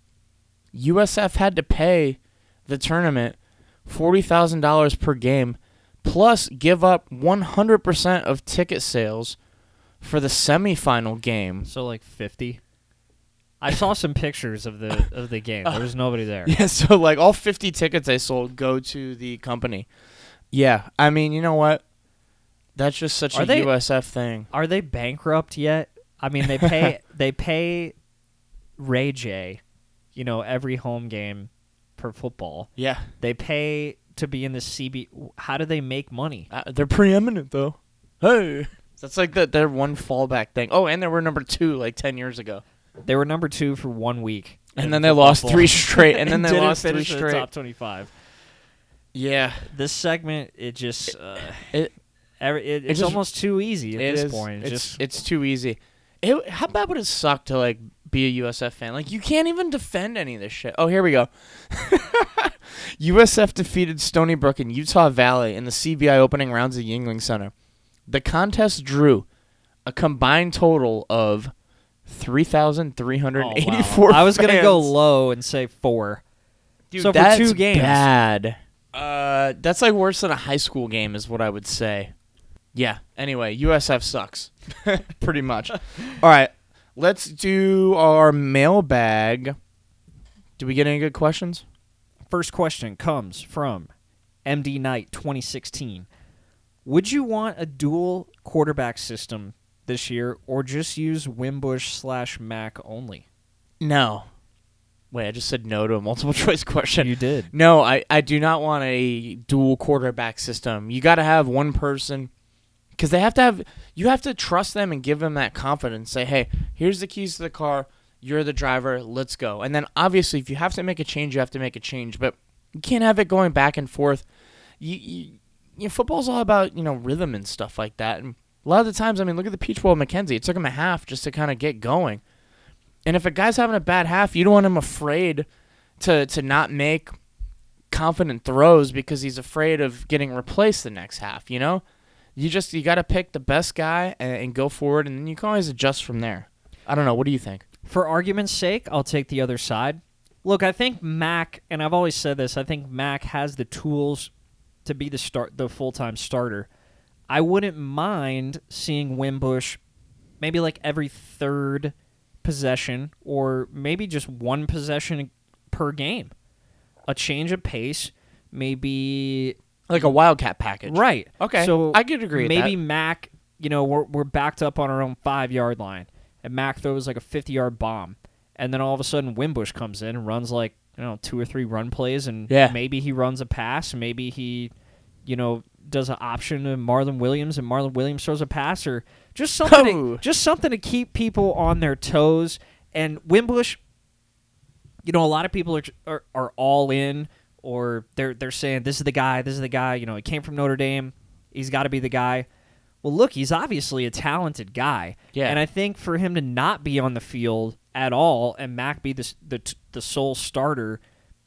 USF had to pay the tournament $40,000 per game, plus give up 100% of ticket sales for the semifinal game. So like 50. I saw some pictures of the of the game. There was nobody there. Yeah, so like all 50 tickets I sold go to the company. Yeah, I mean, you know what? That's just such Are a they- USF thing. Are they bankrupt yet? I mean, they pay they pay Ray J, you know, every home game for football. Yeah, They pay to be in the CB. How do they make money? uh, they're preeminent though. Hey, that's like the, their one fallback thing. Oh, and they were number two like 10 years ago, They were number two for one week, and then they lost three straight, and then they lost three in the straight. top twenty-five. Yeah, This segment, it just, uh, it every, it, it's just- almost too easy at it this is- point. It's It's just it's too easy. It, how bad would it suck to like be a USF fan? Like you can't even defend any of this shit. Oh, here we go. USF defeated Stony Brook and Utah Valley in the CBI opening rounds at Yuengling Center. The contest drew a combined total of three thousand three hundred oh, eighty-four. wow. I was gonna go low and say four. Dude, So for that's two games. bad. Uh, that's like worse than a high school game, is what I would say. Yeah. Anyway, USF sucks, pretty much. All right, let's do our mailbag. Do we get any good questions? First question comes from MD Knight 2016. Would you want a dual quarterback system this year, or just use Wimbush slash Mac only? No. Wait, I just said no to a multiple choice question. You did. No, I, I do not want a dual quarterback system. You got to have one person because they have to have you have to trust them and give them that confidence. Say, hey, here's the keys to the car. You're the driver. Let's go. And then obviously, if you have to make a change, you have to make a change. But you can't have it going back and forth. You, you, you know, football's all about you know rhythm and stuff like that. And a lot of the times, I mean, look at the Peach Bowl, McKenzie. It took him a half just to kind of get going. And if a guy's having a bad half, you don't want him afraid to to not make confident throws because he's afraid of getting replaced the next half. You know, you just you got to pick the best guy and, and go forward, and then you can always adjust from there. I don't know. What do you think? For argument's sake, I'll take the other side. Look, I think Mac, and I've always said this. I think Mac has the tools to be the start, the full time starter. I wouldn't mind seeing Wimbush maybe like every third possession, or maybe just one possession per game. A change of pace, maybe Like a wildcat package, Right. Okay, So I could agree with Maybe. Mac, you know, we're we're backed up on our own five yard line, and Mac throws like a fifty yard bomb, and then all of a sudden Wimbush comes in and runs like you know two or three run plays, and Yeah. maybe he runs a pass, maybe he, you know, does an option to Marlon Williams, and Marlon Williams throws a pass, or just something, Oh. to, just something to keep people on their toes. And Wimbush, you know, a lot of people are, are are all in, or they're they're saying this is the guy, this is the guy. You know, he came from Notre Dame, he's got to be the guy. Well, look, he's obviously a talented guy, Yeah. And I think for him to not be on the field at all and Mac be the the the sole starter,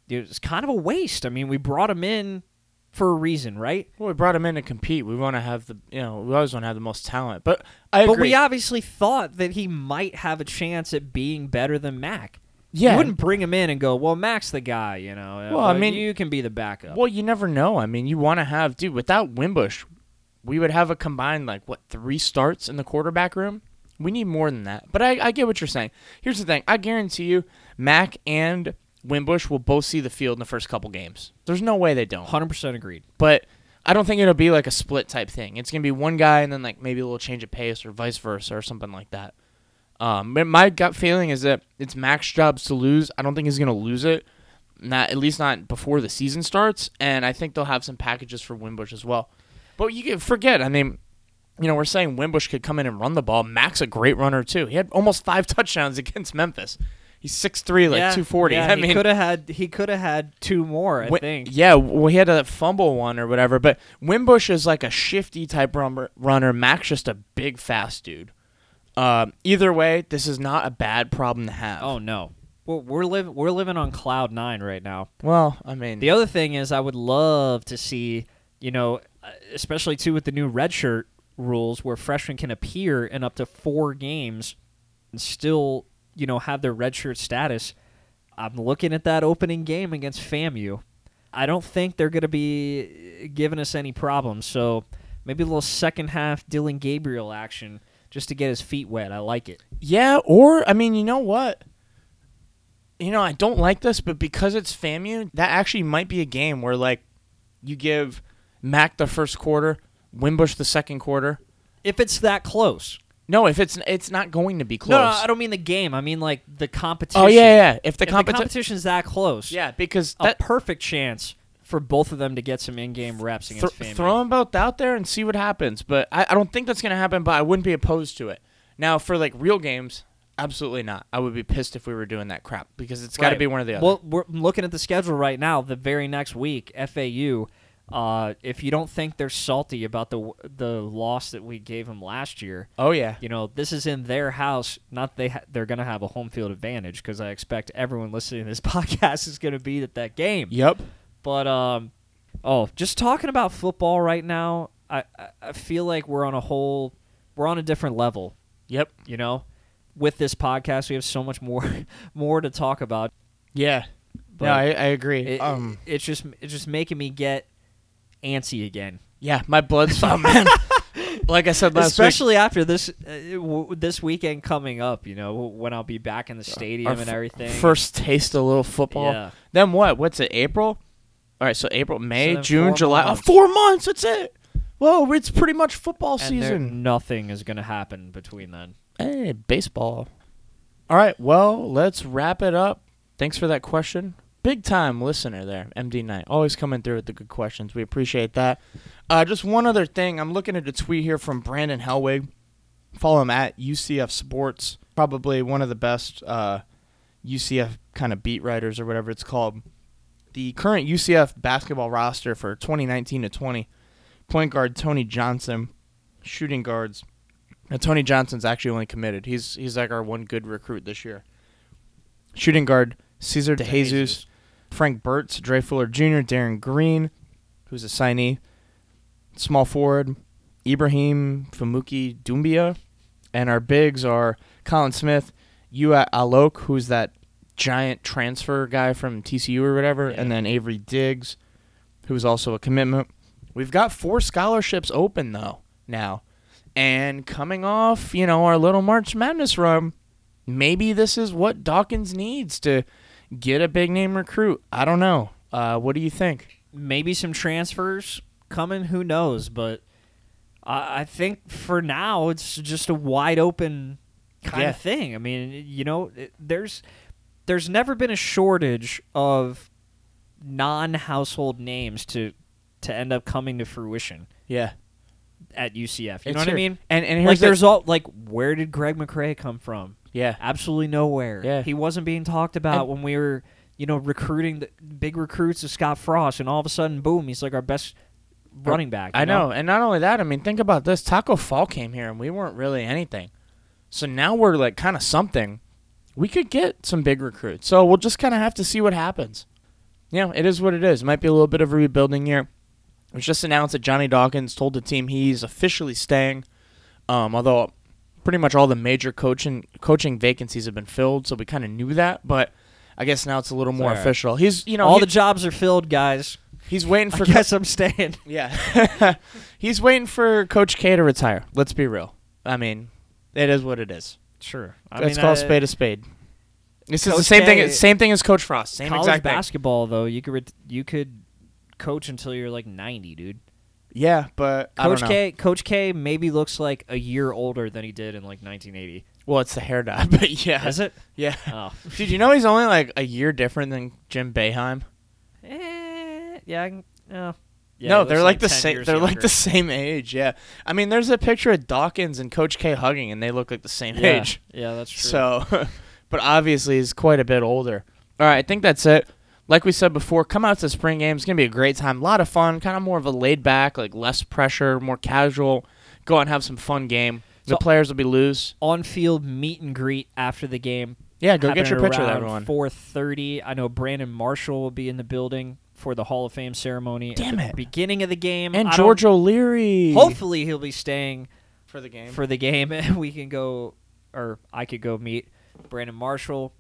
it's kind of a waste. I mean, we brought him in for a reason, right? Well, we brought him in to compete. We want to have the you know we always want to have the most talent. But I But agree. we obviously thought that he might have a chance at being better than Mac. Yeah. You wouldn't bring him in and go, well, Mac's the guy, you know. Well, I mean- you can be the backup. Well, you never know. I mean, you want to have, dude, without Wimbush, we would have a combined, like, what, three starts in the quarterback room? We need more than that. But I, I get what you're saying. Here's the thing I guarantee you, Mac and Wimbush will both see the field in the first couple games. There's no way they don't. 100% agreed. But I don't think it'll be like a split type thing. It's going to be one guy and then, like, maybe a little change of pace or vice versa or something like that. Um, my gut feeling is that it's Mac's jobs to lose. I don't think he's going to lose it. Not at least not before the season starts, and I think they'll have some packages for Wimbush as well. But you can forget. I mean, you know, we're saying Wimbush could come in and run the ball. Mac's a great runner too. He had almost five touchdowns against Memphis. He's 6'3", like yeah, two forty. Yeah, I he mean, could have had he could have had two more. I think. Yeah, well, he had a fumble one or whatever. But Wimbush is like a shifty type runner. runner. Mac's just a big, fast dude. Um, either way, this is not a bad problem to have. Oh no, we're we're living we're living on cloud nine right now. well, I mean, The other thing is, I would love to see, you know, uh, especially too with the new redshirt rules, where freshmen can appear in up to four games and still, you know, have their redshirt status. I'm looking at that opening game against FAMU. I don't think they're going to be giving us any problems. So maybe a little second half Dillon Gabriel action just to get his feet wet. I like it. yeah. Or I mean, you know what? You know, I don't like this, but because it's FAMU, that actually might be a game where like you give Mac the first quarter, Wimbush the second quarter. If it's that close. No, if it's it's not going to be close. No, no, I don't mean the game. I mean like the oh, competition. Oh yeah, yeah. If the, if the competi- competition's that close, yeah, because a that, perfect chance for both of them to get some in-game reps Th- against throw them both out there and see what happens. But I, I don't think that's gonna happen. But I wouldn't be opposed to it. Now for like real games, absolutely not. I would be pissed if we were doing that crap because it's got to Right. be one or the other. Well, we're looking at the schedule right now. The very next week, FAU. Uh, if you don't think they're salty about the the loss that we gave them last year, oh yeah, you know this is in their house. Not they ha- they're going to have a home field advantage because I expect everyone listening to this podcast is going to be at that game. yep. But um, oh, just talking about football right now, I, I feel like we're on a whole we're on a different level. Yep. You know, with this podcast, we have so much more more to talk about. Yeah. But no, I, I agree. It, um, it's just it's just making me get antsy again, yeah, my blood's oh man. like I said last especially after this uh, w- this weekend coming up. You know, when I'll be back in the stadium our and everything. First taste of a little football. Yeah. Then what? What's it? April. All right, so April, May, then June, four July. Oh, months. four months. That's it. Whoa, it's pretty much football and there- season. nothing is going to happen between then. Hey, baseball. All right, well, let's wrap it up. thanks for that question. Big time listener there, MD Knight. Always coming through with the good questions. We appreciate that. Uh, just one other thing. I'm looking at a tweet here from Brandon Helwig. Follow him at UCF Sports. Probably one of the best uh, UCF kind of beat writers or whatever it's called. The current UCF basketball roster for 2019 to 20 point guard Tony Johnson, shooting guards. And Tony Johnson's actually only committed. He's he's like our one good recruit this year. Shooting guard Ceasar DeJesus, Frank Bertz, Dre Fuller Jr., Darren Green, who's a signee. Small forward Ibrahim Famouke Doumbia, and our bigs are Collin Smith, Yuat Alok, who's that giant transfer guy from TCU or whatever, and then Avery Diggs, who's also a commitment. We've got four scholarships open though now, and coming off, you know, our little March Madness run, maybe this is what Dawkins needs to get a big name recruit. I don't know. Uh, what do you think? maybe some transfers coming. Who knows? But I, I think for now it's just a wide open kind Yeah. of thing. I mean, you know, it, there's there's never been a shortage of non-household names to to end up coming to fruition Yeah, at UCF. You It's know what I mean? And and Like here's the- there's all like where did Greg McCrae come from? yeah. Absolutely nowhere. Yeah. He wasn't being talked about And- when we were, you know, recruiting the big recruits of Scott Frost, and all of a sudden, boom, he's like our best running back. I you know, and not only that, I mean, think about this: Taco Fall came here, and we weren't really anything. So now we're like kind of something. We could get some big recruits. So we'll just kind of have to see what happens. Yeah, it is what it is. It might be a little bit of a rebuilding year. It was just announced that Johnny Dawkins told the team he's officially staying. Um, although pretty much all the major coaching coaching vacancies have been filled, so we kind of knew that. But I guess now it's a little more alright. official. He's you know all he- the jobs are filled, guys. he's waiting I for guess I'm staying. yeah. He's waiting for Coach K to retire. Let's be real. I mean, it is what it is. Sure. I Let's mean, call spade a spade. This is the same K- thing. Same thing as Coach Frost. Same college exact thing. basketball, though, you could ret- you could coach until you're like 90, dude. Yeah, but I don't Coach know. K, Coach K, maybe looks like a year older than he did in like 1980. Well, it's the hair dye, but yeah, Is it? Yeah. Oh, Dude, you know he's only like a year different than Jim Boeheim. eh, yeah. I can- uh, yeah, no, they're looks like, the same. They're like the same age. Yeah. I mean, there's a picture of Dawkins and Coach K hugging, and they look like the same Yeah. age. Yeah, that's true. So, but obviously he's quite a bit older. All right, I think that's it. Like we said before, come out to the spring game. It's gonna be a great time. A lot of fun. Kind of more of a laid back, like less pressure, more casual. Go out and have some fun game. The So- players will be loose. on-field meet and greet after the game. Yeah, go get your picture with everyone. 4:30. I know Brandon Marshall will be in the building for the Hall of Fame ceremony Damn at it. beginning of the game. And I don't- George O'Leary. Hopefully, he'll be staying for the game. for the game, and we can go, or I could go meet Brandon Marshall.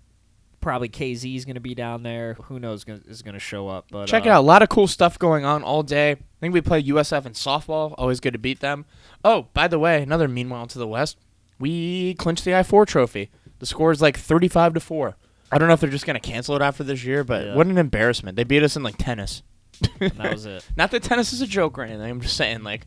Probably KZ is going to be down there. Who knows gonna, is going to show up? But Check uh, it out. A lot of cool stuff going on all day. I think we play USF in softball. Always good to beat them. Oh, by the way, another meanwhile to the west. We clinched the I four trophy. The score is like thirty five to four. I don't know if they're just gonna cancel it after this year, but Yeah. what an embarrassment. They beat us in like tennis. And that was it. Not that tennis is a joke or anything. I'm just saying, like,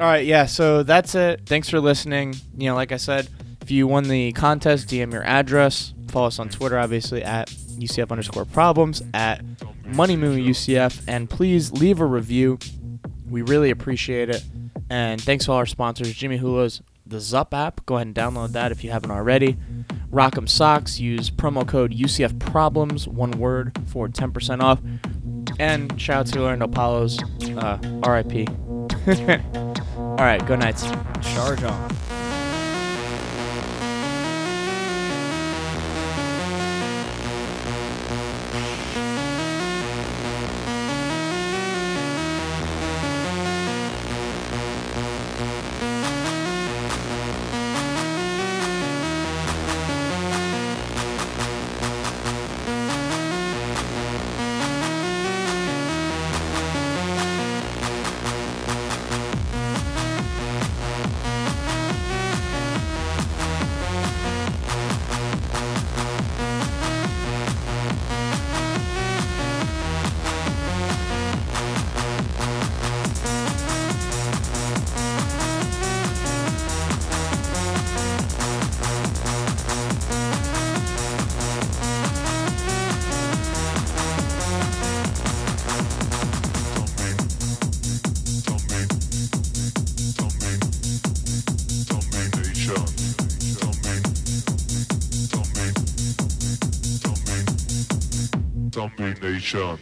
all right, yeah. So that's it. Thanks for listening. You know, like I said, if you won the contest, DM your address. Follow us on Twitter, obviously at UCF underscore problems at Money Moon UCF, and please leave a review. We really appreciate it. And thanks to all our sponsors, Jimmy Hula's the Zup app. Go ahead and download that if you haven't already. Rock'em Socks. Use promo code UCF Problems, one word, for 10% off. And shout out to Orlando Palos, uh, RIP. All right, go Knights. Charge on. Zombie Nation.